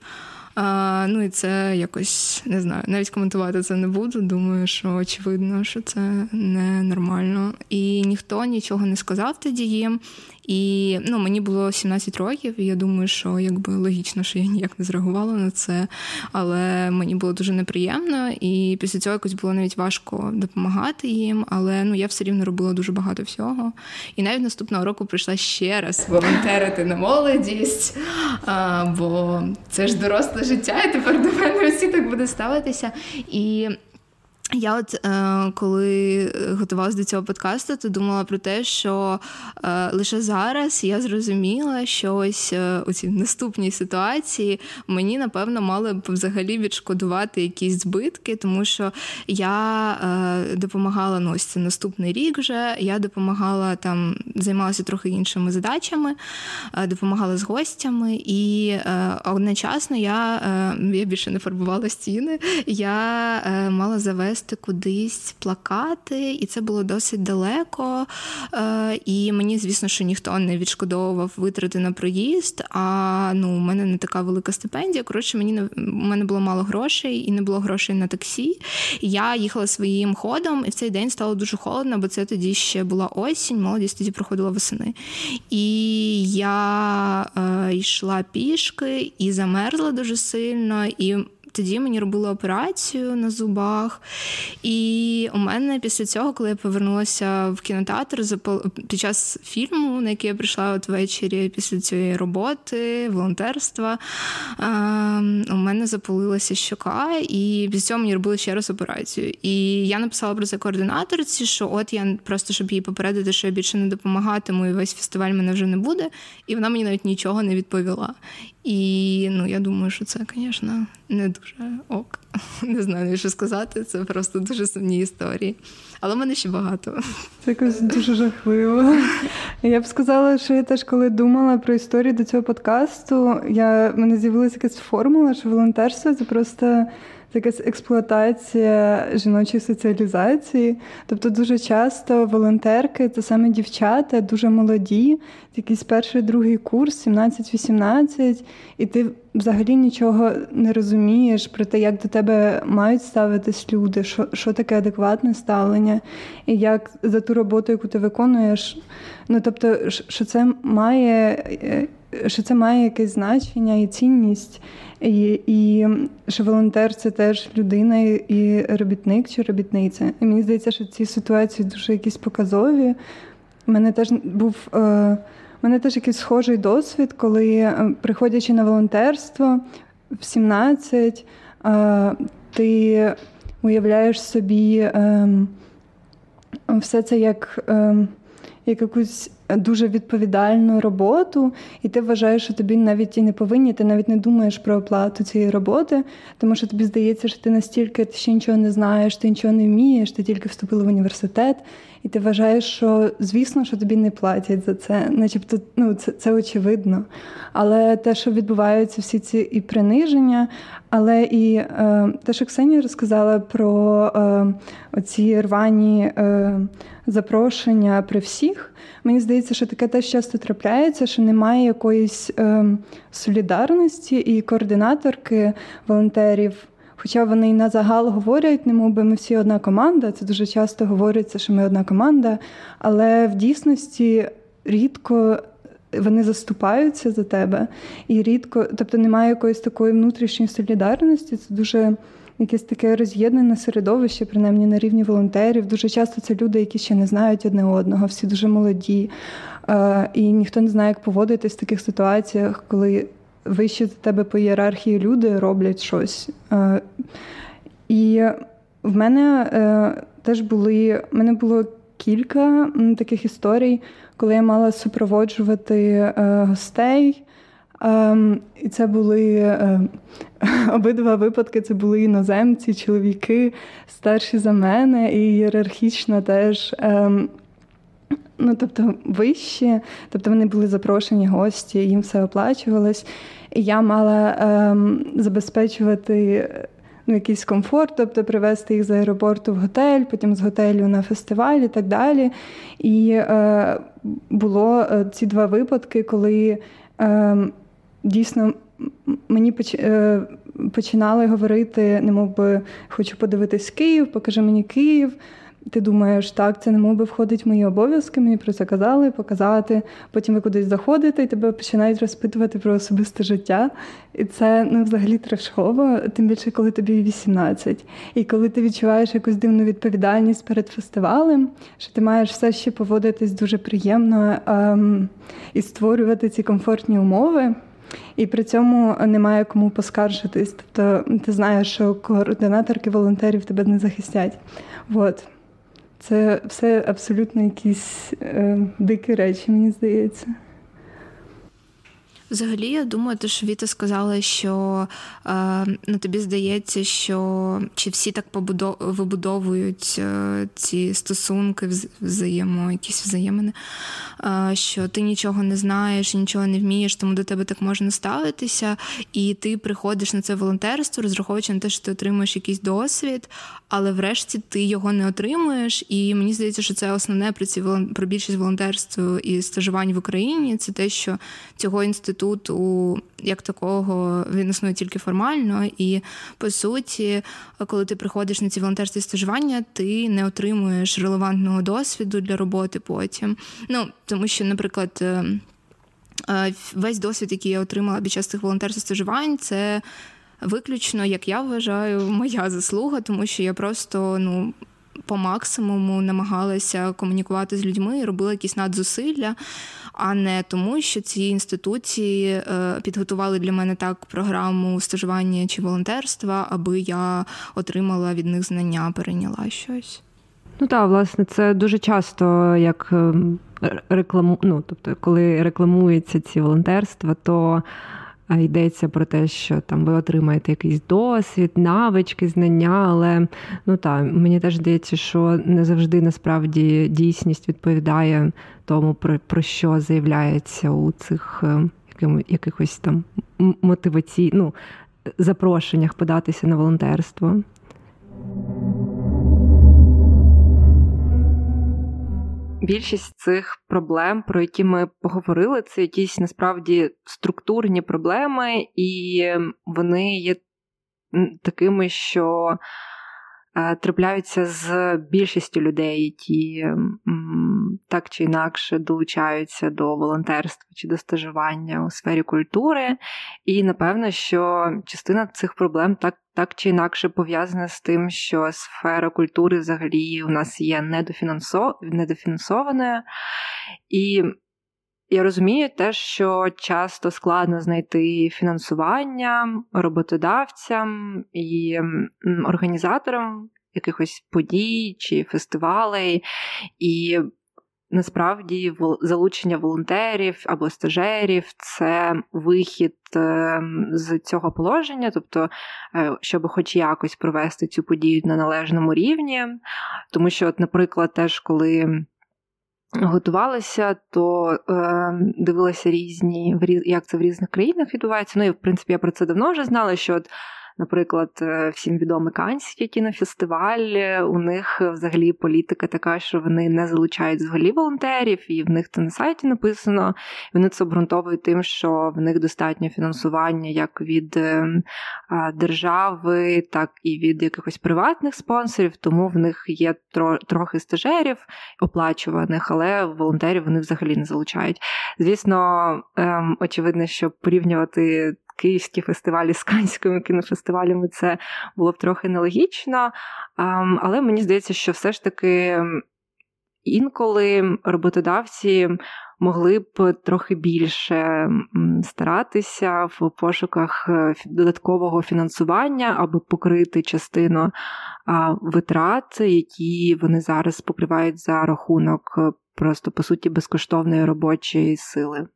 А, Ну і це якось не знаю, навіть коментувати це не буду. Думаю, що очевидно, що це не нормально. І ніхто нічого не сказав тоді їм. І ну, мені було 17 років, і я думаю, що якби логічно, що я ніяк не зреагувала на це. Але мені було дуже неприємно, і після цього якось було навіть важко допомагати їм. Але ну я все рівно робила дуже багато всього. І навіть наступного року прийшла ще раз волонтерити на молодість, бо це ж доросле життя, і тепер до мене всі так буде ставитися. І я от е, коли готувалася до цього подкасту, то думала про те, що е, лише зараз я зрозуміла, що ось е, у цій наступній ситуації мені напевно мали б взагалі відшкодувати якісь збитки, тому що я е, допомагала ну ось це наступний рік вже. Я допомагала там, займалася трохи іншими задачами, е, допомагала з гостями, і е, одночасно я я більше не фарбувала стіни. Я мала завести вести кудись плакати, і це було досить далеко. Е, і мені, звісно, що ніхто не відшкодовував витрати на проїзд. А ну, у мене не така велика стипендія. Коротше, мені у мене було мало грошей і не було грошей на таксі. Я їхала своїм ходом, і в цей день стало дуже холодно, бо це тоді ще була осінь, молодість тоді проходила восени. І я е, йшла пішки і замерзла дуже сильно. і тоді мені робили операцію на зубах. І у мене після цього, коли я повернулася в кінотеатр, під час фільму, на який я прийшла от ввечері після цієї роботи, волонтерства, у мене запалилася щока, і після цього мені робили ще раз операцію. І я написала про це координаторці, що от я просто щоб їй попередити, що я більше не допомагатиму, і весь фестиваль мене вже не буде. І вона мені навіть нічого не відповіла. І ну я думаю, що це, звісно, не дуже ок. Не знаю, що сказати. Це просто дуже сумні історії. Але в мене ще багато. Це якось дуже жахливо. Я б сказала, що я теж коли думала про історію до цього подкасту, я в мене з'явилася якась формула, що волонтерство це просто це якась експлуатація жіночої соціалізації. Тобто, дуже часто волонтерки це саме дівчата, дуже молоді, якийсь перший другий курс, 17-18, і ти взагалі нічого не розумієш про те, як до тебе мають ставитись люди, що що таке адекватне ставлення, і як за ту роботу, яку ти виконуєш. Ну тобто, що це має, е, що це має якесь значення і цінність. І і що волонтер це теж людина і робітник чи робітниця. І мені здається, що ці ситуації дуже якісь показові. У мене теж був е, мене теж якийсь схожий досвід, коли, е, приходячи на волонтерство в 17, е, ти уявляєш собі е, все це як. Е, як якусь дуже відповідальну роботу, і ти вважаєш, що тобі навіть і не повинні, ти навіть не думаєш про оплату цієї роботи, тому що тобі здається, що ти настільки ти ще нічого не знаєш, ти нічого не вмієш, ти тільки вступила в університет, і ти вважаєш, що звісно, що тобі не платять за це, начебто ну, це це очевидно. Але те, що відбуваються всі ці і приниження, але і е, те, що Ксенія розказала про е, оці рвані е, запрошення при всіх, мені здається, що таке теж часто трапляється, що немає якоїсь е, солідарності і координаторки волонтерів. Хоча вони і на загал говорять, не мов би ми всі одна команда. Це дуже часто говориться, що ми одна команда, але в дійсності рідко вони заступаються за тебе, і рідко, тобто немає якоїсь такої внутрішньої солідарності. Це дуже якесь таке роз'єднане середовище, принаймні на рівні волонтерів. Дуже часто це люди, які ще не знають одне одного, всі дуже молоді. І ніхто не знає, як поводитись в таких ситуаціях, коли вище за тебе по ієрархії люди роблять щось. І в мене е, теж були, в мене було кілька таких історій, коли я мала супроводжувати е, гостей. Ем, і це були е, обидва випадки це були іноземці, чоловіки старші за мене, і ієрархічно теж. Ем, ну, тобто вищі, тобто вони були запрошені гості, їм все оплачувалось. І я мала ем, забезпечувати ну, якийсь комфорт, тобто привезти їх з аеропорту в готель, потім з готелю на фестиваль і так далі. І е, було е, ці два випадки, коли е, дійсно мені е, починали говорити, не мов би хочу подивитись Київ, покажи мені Київ. Ти думаєш, так, це не би входить в мої обов'язки, мені про це казали, показати. Потім ви кудись заходите, і тебе починають розпитувати про особисте життя. І це ну, взагалі трешково, тим більше, коли тобі 18. І коли ти відчуваєш якусь дивну відповідальність перед фестивалем, що ти маєш все ще поводитись дуже приємно ем, і створювати ці комфортні умови. І при цьому немає кому поскаржитись. Тобто ти знаєш, що координаторки волонтерів тебе не захистять. От. Це все абсолютно якісь е, дикі речі, мені здається. Взагалі, я думаю, те, що Віта сказала, що е, ну, тобі здається, що чи всі так побудов... вибудовують е, ці стосунки, взаємо, якісь взаємини, е, що ти нічого не знаєш, нічого не вмієш, тому до тебе так можна ставитися, і ти приходиш на це волонтерство, розраховуючи на те, що ти отримуєш якийсь досвід, але врешті ти його не отримуєш. І мені здається, що це основне про ці про більшість волонтерства і стажувань в Україні. Це те, що цього інституту як такого він існує тільки формально. І по суті, коли ти приходиш на ці волонтерські стажування, ти не отримуєш релевантного досвіду для роботи потім. Ну тому що, наприклад. Е, е, весь досвід, який я отримала під час цих волонтерських стажувань, це виключно, як я вважаю, моя заслуга, тому що я просто ну. По максимуму намагалася комунікувати з людьми і робила якісь надзусилля, а не тому, що ці інституції е, підготували для мене так програму стажування чи волонтерства, аби я отримала від них знання, перейняла щось. Ну так, власне, це дуже часто як ем, рекламу, ну, тобто, коли рекламуються ці волонтерства, то йдеться про те, що там ви отримаєте якийсь досвід, навички, знання, але ну та мені теж здається, що не завжди насправді дійсність відповідає тому, про, про що заявляється у цих яким, якихось там мотивацій, ну, запрошеннях податися на волонтерство. Більшість цих проблем, про які ми поговорили, це якісь насправді структурні проблеми, і вони є такими, що Е, трапляються з більшістю людей, які так чи інакше долучаються до волонтерства чи до стажування у сфері культури. І напевно, що частина цих проблем так. Так чи інакше пов'язана з тим, що сфера культури взагалі у нас є недофінансованою. І я розумію те, що часто складно знайти фінансування роботодавцям і організаторам якихось подій чи фестивалей. І насправді залучення волонтерів або стажерів це вихід ем, з цього положення, тобто, е, щоб хоч якось провести цю подію на належному рівні. Тому що, от, наприклад, теж коли готувалася, то е, дивилася різні, як це в різних країнах відбувається. Ну і в принципі я про це давно вже знала. що от Наприклад, е, всім відомий Канський кінофестиваль. У них взагалі політика така, що вони не залучають взагалі волонтерів, і в них це на сайті написано. Вони це обґрунтовують тим, що в них достатньо фінансування як від е, держави, так і від якихось приватних спонсорів. Тому в них є трохи стажерів оплачуваних, але волонтерів вони взагалі не залучають. Звісно, ем, очевидно, що порівнювати київські фестивалі з канськими кінофестивалями це було б трохи нелогічно. Але мені здається, що все ж таки інколи роботодавці могли б трохи більше старатися в пошуках е, додаткового фінансування, аби покрити частину витрат, які вони зараз покривають за рахунок е, просто по суті безкоштовної робочої сили.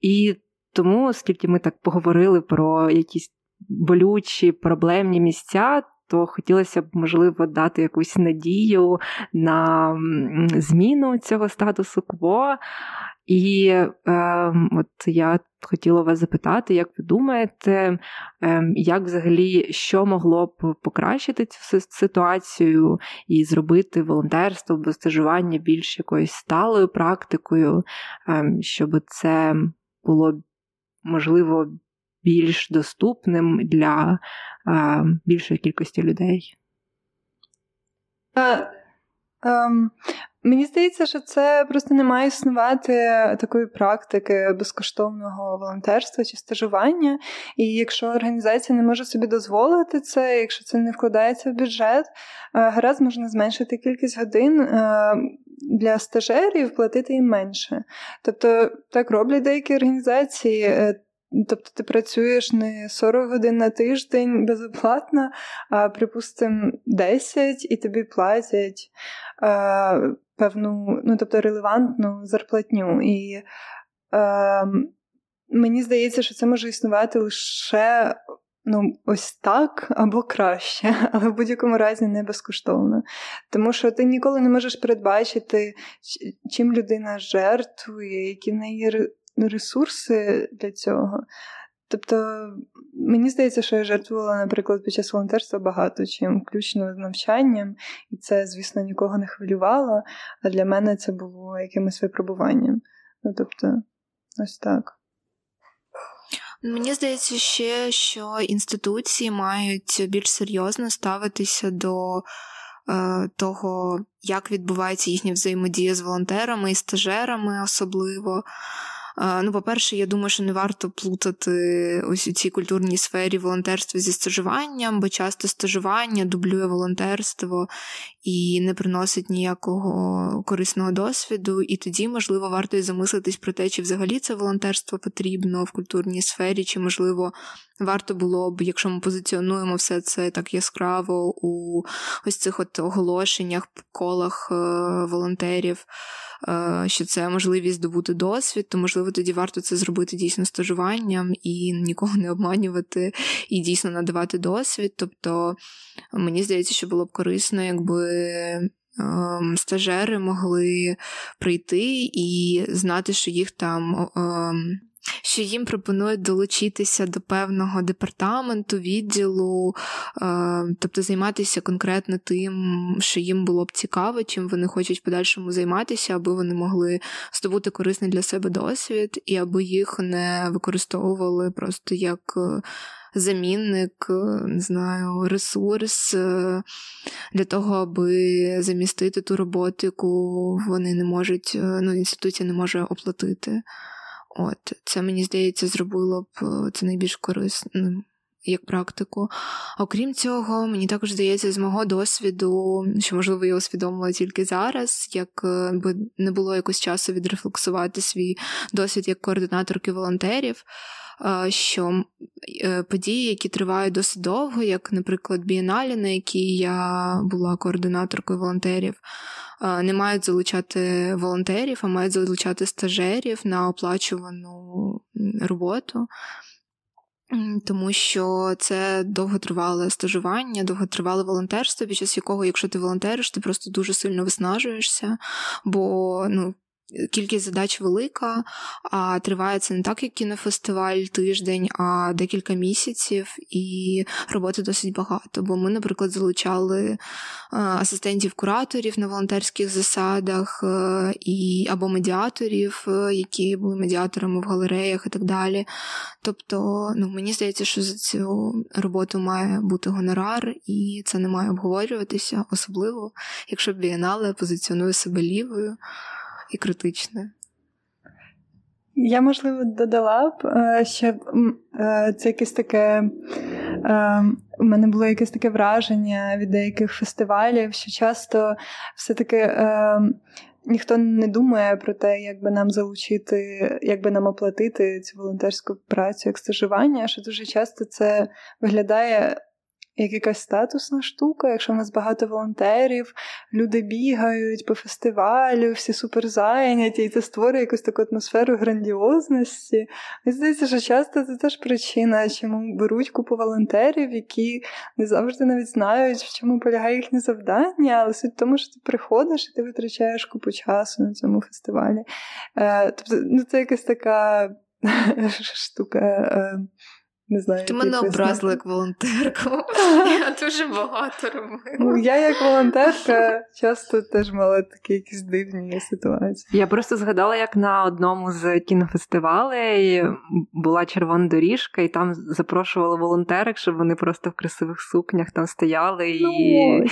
І тому, оскільки ми так поговорили про якісь болючі проблемні місця, то хотілося б, можливо, дати якусь надію на зміну цього статусу кво. І е, от я хотіла вас запитати, як ви думаєте, е, як взагалі що могло б покращити цю ситуацію і зробити волонтерство або стажування більш якоюсь сталою практикою, е, щоб це було можливо, більш доступним для е, більшої кількості людей. Е, ем, Мені здається, що це просто не має існувати такої практики безкоштовного волонтерства чи стажування. І якщо організація не може собі дозволити це, якщо це не вкладається в бюджет, е, гаразд можна зменшити кількість годин е, для стажерів, платити їм менше. Тобто так роблять деякі організації. Е, тобто ти працюєш не 40 годин на тиждень безоплатно, а припустимо 10 і тобі платять певну, ну тобто релевантну зарплатню. І е, мені здається, що це може існувати лише ну, ось так або краще, але в будь-якому разі не безкоштовно. Тому що ти ніколи не можеш передбачити, чим людина жертвує, які в неї ресурси для цього. Тобто, мені здається, що я жертвувала, наприклад, під час волонтерства багато чим, включно з навчанням, і це, звісно, нікого не хвилювало, а для мене це було якимось випробуванням. Ну, тобто, ось так. Мені здається ще, що інституції мають більш серйозно ставитися до е, того, як відбувається їхня взаємодія з волонтерами і стажерами особливо. Ну, по-перше, я думаю, що не варто плутати ось у цій культурній сфері волонтерство зі стажуванням, бо часто стажування дублює волонтерство і не приносить ніякого корисного досвіду. І тоді, можливо, варто і замислитись про те, чи взагалі це волонтерство потрібно в культурній сфері, чи, можливо, варто було б, якщо ми позиціонуємо все це так яскраво у ось цих от оголошеннях, колах е, волонтерів. Е, що це можливість здобути досвід, то можливо тоді варто це зробити дійсно стажуванням і нікого не обманювати і дійсно надавати досвід. Тобто мені здається, що було б корисно, якби. Ем, стажери могли прийти і знати, що їх там ем, що їм пропонують долучитися до певного департаменту, відділу, е, тобто займатися конкретно тим, що їм було б цікаво, чим вони хочуть в подальшому займатися, аби вони могли здобути корисний для себе досвід, і аби їх не використовували просто як. Е, замінник, е, не знаю, ресурс для того, аби замістити ту роботу, яку вони не можуть, ну, інституція не може оплатити. От, Це, мені здається, зробило б е, це найбільш корисним. Як практику. Окрім цього, мені також здається, з мого досвіду, що, можливо, я усвідомила тільки зараз, якби не було якось часу відрефлексувати свій досвід як координаторки волонтерів, е, що е, події, які тривають досить довго, як, наприклад, бієналі, на якій я була координаторкою волонтерів, не мають залучати волонтерів, а мають залучати стажерів на оплачувану роботу. Тому що це довготривале стажування, довготривале волонтерство, під час якого, якщо ти волонтериш, ти просто дуже сильно виснажуєшся, бо ну, Кількість задач велика, а триває це не так, як кінофестиваль тиждень, а декілька місяців, і роботи досить багато. Бо ми, наприклад, залучали е, асистентів-кураторів на волонтерських засадах е, і або медіаторів, е, які були медіаторами в галереях і так далі. Тобто, ну мені здається, що за цю роботу має бути гонорар, і це не має обговорюватися, особливо, якщо бієнале позиціонує себе лівою і критичне. Я, можливо, додала б, е, що е, це якесь таке. Е, у мене було якесь таке враження від деяких фестивалів, що часто все-таки ніхто не думає про те, як би нам залучити, як би нам оплатити цю волонтерську працю як стажування, що дуже часто це виглядає як якась статусна штука, якщо в нас багато волонтерів, люди бігають по фестивалю, всі супер зайняті, і це створює якусь таку атмосферу грандіозності. Мені здається, що часто це теж причина, чому беруть купу волонтерів, які не завжди навіть знають, в чому полягає їхнє завдання, але суть в тому, що ти приходиш і ти витрачаєш купу часу на цьому фестивалі. Е, Тобто, ну, це якась така штука. Не знаю, Ти мене образила як волонтерку. Я дуже багато робила. Ну, Я, як волонтерка, часто теж мала такі якісь дивні ситуації. Я просто згадала, як на одному з кінофестивалей була червона доріжка, і там запрошували волонтерок, щоб вони просто в красивих сукнях там стояли. і... Ну, і...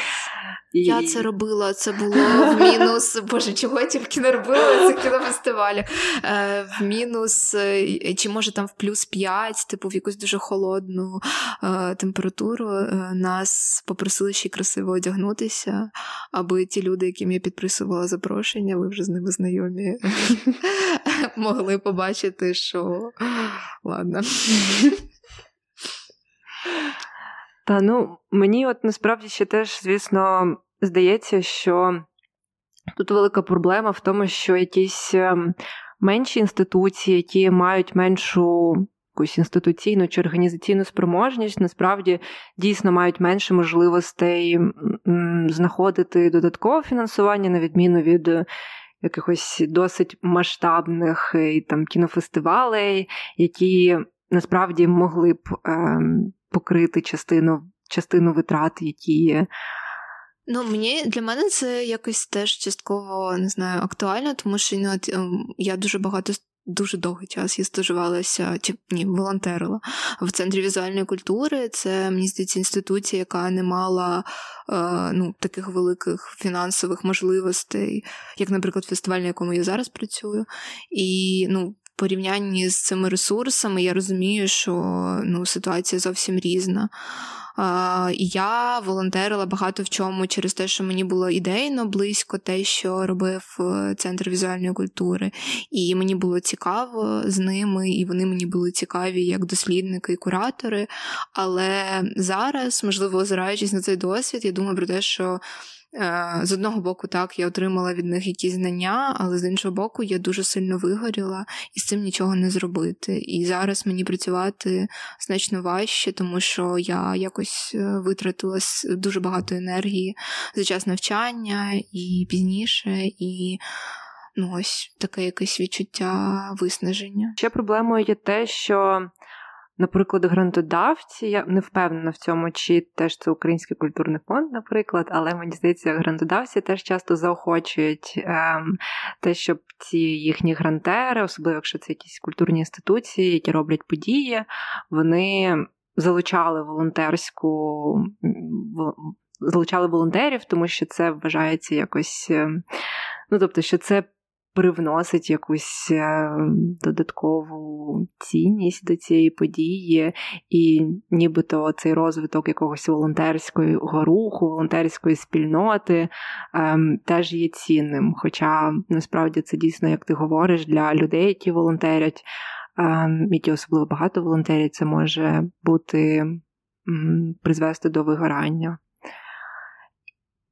Я це робила, це було в мінус. Боже, чого я тільки не робила це кінофестивалі? Е, В мінус, е, чи може там в плюс 5, типу в якусь дуже холодну е, температуру. Е, нас попросили ще красиво одягнутися, аби ті люди, яким я підписувала запрошення, ви вже з ними знайомі, могли побачити, що ладно. Та ну мені от насправді ще теж, звісно, здається, що тут велика проблема в тому, що якісь ем, менші інституції, які мають меншу якусь інституційну чи організаційну спроможність, насправді дійсно мають менше можливостей знаходити додаткове фінансування, на відміну від. Якихось досить масштабних е, там кінофестивалей, які насправді могли б е, покрити частину частину витрат, які Ну, мені для мене це якось теж частково не знаю актуально, тому що ну, ем, я дуже багато. Дуже довгий час я стажувалася, чи ні, волонтерила в центрі візуальної культури. Це мені здається інституція, яка не мала е, ну, таких великих фінансових можливостей, як, наприклад, фестиваль, на якому я зараз працюю. І ну, порівнянні з цими ресурсами я розумію, що ну, ситуація зовсім різна. Я волонтерила багато в чому через те, що мені було ідейно близько те, що робив е, центр візуальної культури, і мені було цікаво з ними, і вони мені були цікаві як дослідники і куратори. Але зараз, можливо, озираючись на цей досвід, я думаю про те, що. Е, з одного боку, так, я отримала від них якісь знання, але з іншого боку, я дуже сильно вигоріла і з цим нічого не зробити. І зараз мені працювати значно важче, тому що я якось е, витратила дуже багато енергії за час навчання і пізніше, і ну ось таке якесь відчуття виснаження. Ще проблемою є те, що Наприклад, грантодавці, я не впевнена в цьому, чи теж це Український культурний фонд, наприклад, але мені здається, грантодавці теж часто заохочують ем, те, щоб ці їхні грантери, особливо якщо це якісь культурні інституції, які роблять події, вони залучали волонтерську. Залучали волонтерів, тому що це вважається якось, ем, ну тобто, що це привносить якусь е, додаткову цінність до цієї події, і нібито цей розвиток якогось волонтерського руху, волонтерської спільноти ем, теж є цінним. Хоча насправді це дійсно, як ти говориш, для людей, які волонтерять, ем, які особливо багато волонтерять, це може бути призвести до вигорання.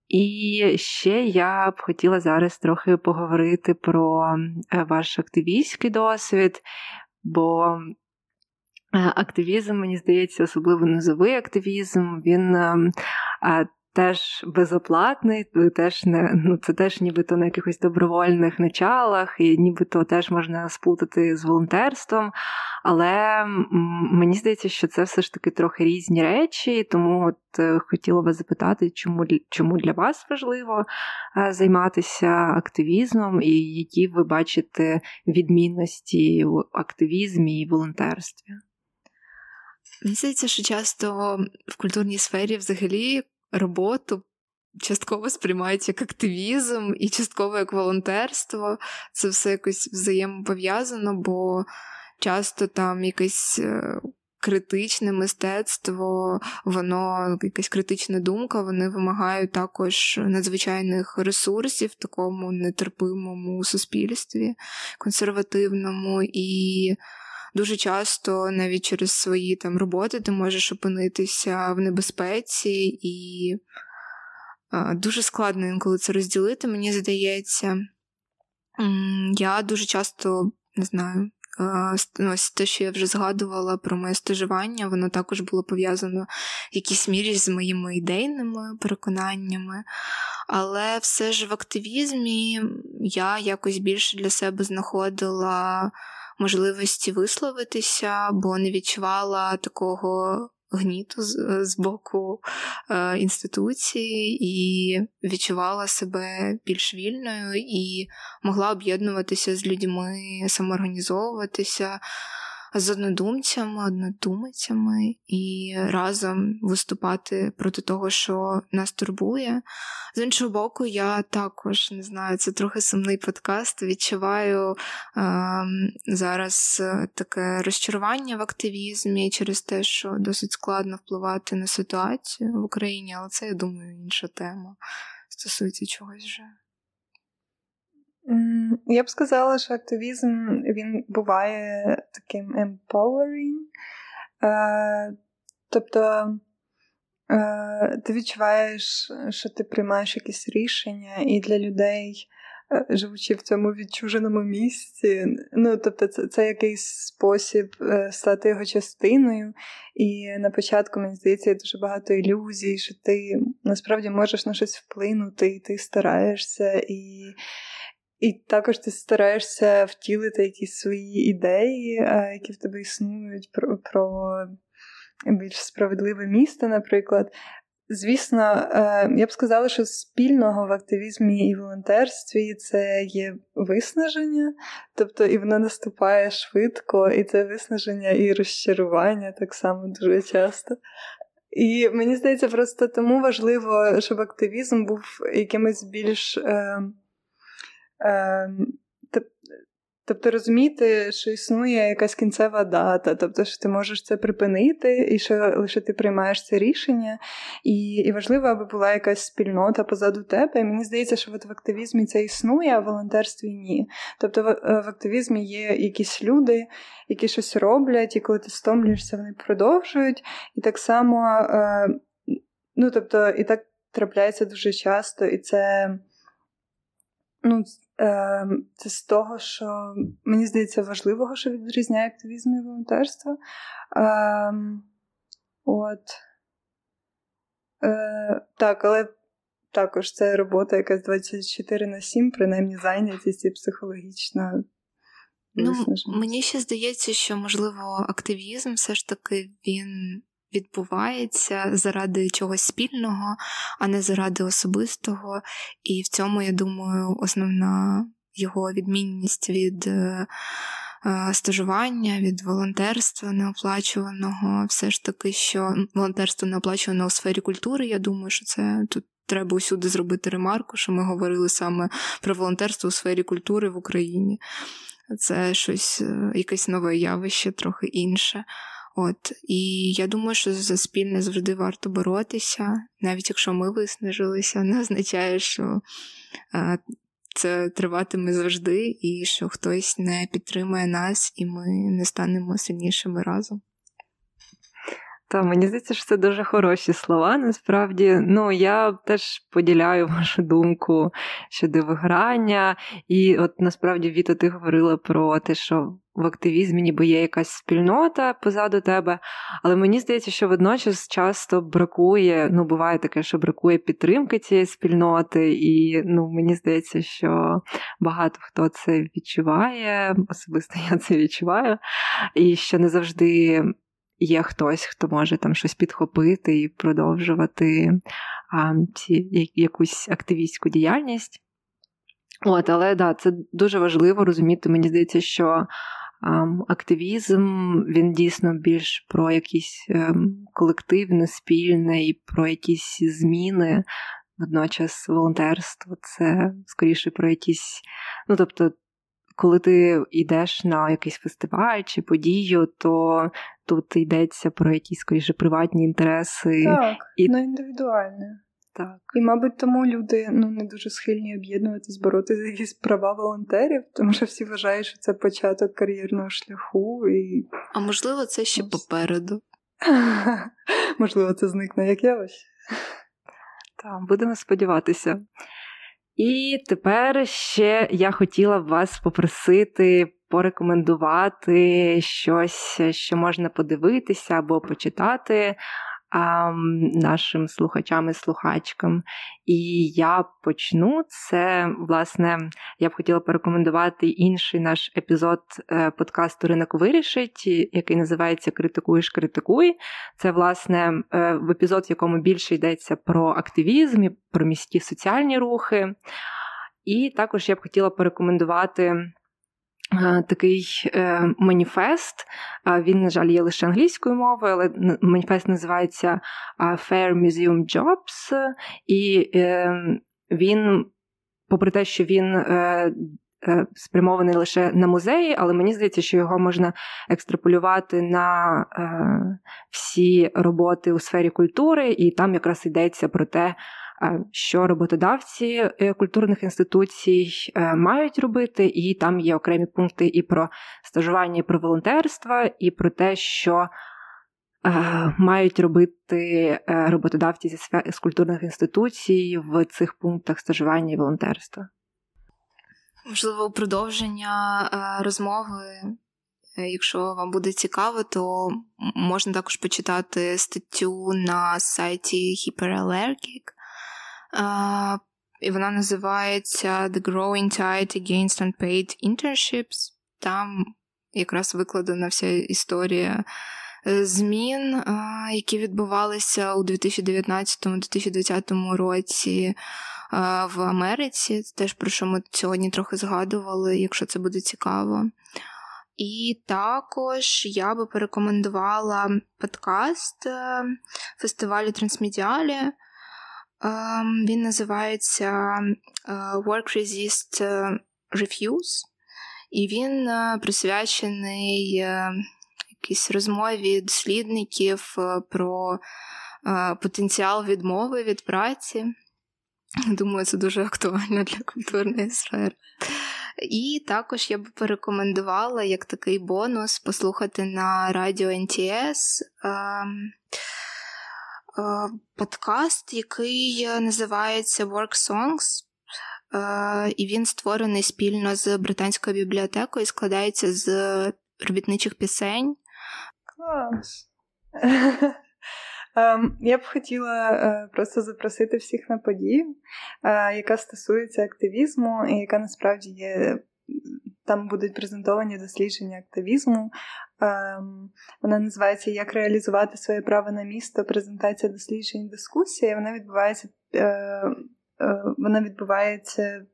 І ще я б хотіла зараз трохи поговорити про е, ваш активістський досвід, бо е, активізм, мені здається, особливо низовий активізм, він ем, теж безоплатний, теж не ну це теж нібито на якихось добровольних началах, і нібито теж можна сплутати з волонтерством. Але мені здається, що це все ж таки трохи різні речі, тому от е, хотіла вас запитати, чому чому для вас важливо е, займатися активізмом, і які ви бачите відмінності в активізмі і волонтерстві. Мені здається, що часто в культурній сфері взагалі роботу частково сприймають як активізм і частково як волонтерство. Це все якось взаємопов'язано, бо часто там якесь. Е, критичне мистецтво, воно якась критична думка, вони вимагають також надзвичайних ресурсів в такому нетерпимому суспільстві, консервативному, і дуже часто навіть через свої там роботи ти можеш опинитися в небезпеці, і дуже складно інколи це розділити, мені здається. Я дуже часто не знаю. Ну, ось те, що я вже згадувала про моє стажування, воно також було пов'язано в якійсь мірі з моїми ідейними переконаннями. Але все ж в активізмі я якось більше для себе знаходила можливості висловитися, бо не відчувала такого гніту з, з боку е, інституції і відчувала себе більш вільною і могла об'єднуватися з людьми, самоорганізовуватися з однодумцями, однодумицями і разом виступати проти того, що нас турбує. З іншого боку, я також не знаю, це трохи сумний подкаст. Відчуваю е, зараз таке розчарування в активізмі через те, що досить складно впливати на ситуацію в Україні, але це я думаю інша тема стосується чогось вже. Я б сказала, що активізм він буває таким empowering. Е, тобто е, ти відчуваєш, що ти приймаєш якісь рішення, і для людей, е, живучи в цьому відчуженому місці, ну тобто, це, це якийсь спосіб стати його частиною. І на початку, мені здається, дуже багато ілюзій, що ти насправді можеш на щось вплинути, і ти стараєшся. і і також ти стараєшся втілити якісь свої ідеї, які в тебе існують, про, про більш справедливе місто, наприклад. Звісно, е, я б сказала, що спільного в активізмі і волонтерстві це є виснаження, тобто і воно наступає швидко, і це виснаження і розчарування так само дуже часто. І мені здається, просто тому важливо, щоб активізм був якимось більш. Е, Тобто розуміти, що існує якась кінцева дата, тобто що ти можеш це припинити, і що лише ти приймаєш це рішення. І і важливо, аби була якась спільнота позаду тебе. Мені здається, що от в активізмі це існує, а в волонтерстві ні. Тобто в, в активізмі є якісь люди, які щось роблять, і коли ти стомлюєшся, вони продовжують. І так само, е, ну тобто, і так трапляється дуже часто, і це. Ну, е, це з того, що мені здається важливого, що відрізняє активізм і волонтерство. Е, от. Е, Так, але також це робота якась 24 на 7, принаймні зайнятість і психологічна. Ну, Мені ще здається, що, можливо, активізм все ж таки він відбувається заради чогось спільного, а не заради особистого. І в цьому, я думаю, основна його відмінність від. Е, е, стажування від волонтерства неоплачуваного, все ж таки, що волонтерство неоплачуване у сфері культури. Я думаю, що це тут треба усюди зробити ремарку, що ми говорили саме про волонтерство у сфері культури в Україні. Це щось, е, якесь нове явище, трохи інше. От і я думаю, що за спільне завжди варто боротися, навіть якщо ми виснажилися, не означає, що а, це триватиме завжди, і що хтось не підтримує нас, і ми не станемо сильнішими разом. Та мені здається, що це дуже хороші слова. Насправді, ну я теж поділяю вашу думку щодо виграння. І от насправді Віта, ти говорила про те, що в активізмі ніби є якась спільнота позаду тебе. Але мені здається, що водночас часто бракує, ну буває таке, що бракує підтримки цієї спільноти, і ну мені здається, що багато хто це відчуває, особисто я це відчуваю, і що не завжди є хтось, хто може там щось підхопити і продовжувати а, ці, якусь активістську діяльність. От, Але да, це дуже важливо розуміти. Мені здається, що активізм він дійсно більш про якісь ем, колективне, спільне і про якісь зміни. Водночас волонтерство це скоріше про якісь, ну тобто коли ти йдеш на якийсь фестиваль чи подію, то тут йдеться про якісь скоріше приватні інтереси. Так, і... ну індивідуальне. Так. І, мабуть, тому люди ну, не дуже схильні об'єднуватись, боротися за якісь права волонтерів, тому що всі вважають, що це початок кар'єрного шляху. І... А можливо, це ще попереду. Можливо, це зникне як явище. Так, будемо сподіватися. І тепер ще я хотіла б вас попросити порекомендувати щось, що можна подивитися або почитати нашим слухачам і слухачкам. І я почну це, власне, я б хотіла порекомендувати інший наш епізод е, подкасту Ринок вирішить, який називається Критикуєш, критикуй. Це, власне, е, в епізод, в якому більше йдеться про активізм про міські соціальні рухи. І також я б хотіла порекомендувати Такий е, маніфест. Він, на жаль, є лише англійською мовою, але маніфест називається Fair Museum Jobs, і е, він, попри те, що він е, спрямований лише на музеї, але мені здається, що його можна екстраполювати на всі роботи у сфері культури, і там якраз йдеться про те що роботодавці е, культурних інституцій е, мають робити, і там є окремі пункти і про стажування, і про волонтерство, і про те, що е, мають робити роботодавці з культурних інституцій в цих пунктах стажування і волонтерства. Можливо, продовження розмови. Якщо вам буде цікаво, то можна також почитати статтю на сайті Hyperallergic, і вона називається The Growing Tide Against Unpaid Internships. Там якраз викладена вся історія е, змін, які відбувалися у 2019-2020 році в Америці. Це теж про що ми сьогодні трохи згадували, якщо це буде цікаво. І також я би порекомендувала подкаст е, фестивалю Трансмедіалі. Він називається Work Resist Refuse. і він присвячений якійсь розмові дослідників про потенціал відмови від праці. Думаю, це дуже актуально для культурної сфери. І також я б порекомендувала як такий бонус послухати на радіо НТС е, е, подкаст, який називається Work Songs. Е, і він створений спільно з британською бібліотекою і складається з робітничих пісень. Клас! Ем, я б хотіла е, просто запросити всіх на подію, е, яка стосується активізму, і яка насправді є. Там будуть презентовані дослідження активізму. Ем, вона називається Як реалізувати своє право на місто, презентація досліджень, дискусія. Вона відбувається е, вона відбувається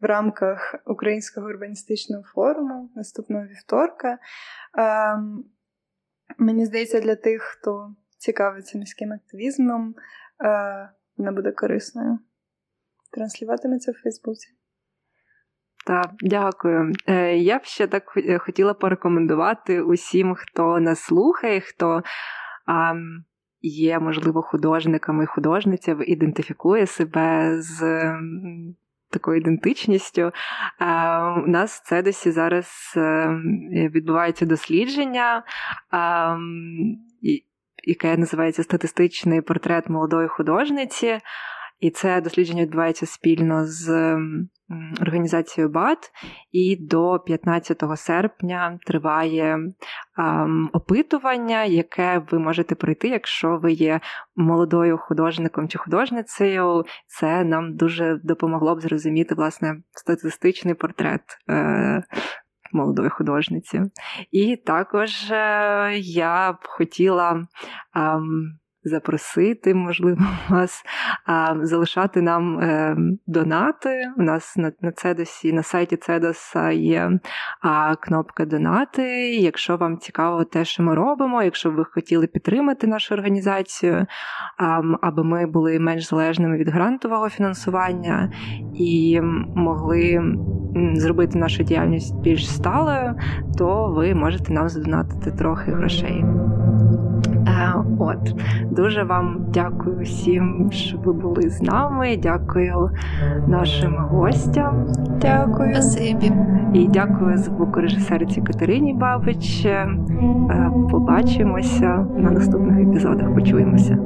в рамках Українського урбаністичного форуму наступного вівторка. Ем, мені здається, для тих, хто цікавиться міським активізмом, е, вона буде корисною. Транслюватиметься в Фейсбуці. Так, дякую. Е, я б ще так хотіла порекомендувати усім, хто нас слухає, хто а, є, можливо, художниками художницями, ідентифікує себе з такою ідентичністю. У нас в Цедосі зараз е, відбувається дослідження яке називається Статистичний портрет молодої художниці. І це дослідження відбувається спільно з організацією БАТ, і до 15 серпня триває ем, опитування, яке ви можете пройти, якщо ви є молодою художником чи художницею. Це нам дуже допомогло б зрозуміти власне статистичний портрет е, молодої художниці. І також е, я б хотіла запросити, можливо, вас а, залишати нам е, донати. У нас на на Цедосі, на сайті Цедоса є а, кнопка Донати. Якщо вам цікаво те, що ми робимо, якщо ви хотіли підтримати нашу організацію, а, аби ми були менш залежними від грантового фінансування і могли зробити нашу діяльність більш сталою, то ви можете нам задонатити трохи грошей. От, дуже вам дякую всім, що ви були з нами. Дякую нашим гостям. Дякую. Спасибі. І дякую звукорежисерці Катерині Бабич. Е, побачимося на наступних епізодах. Почуємося.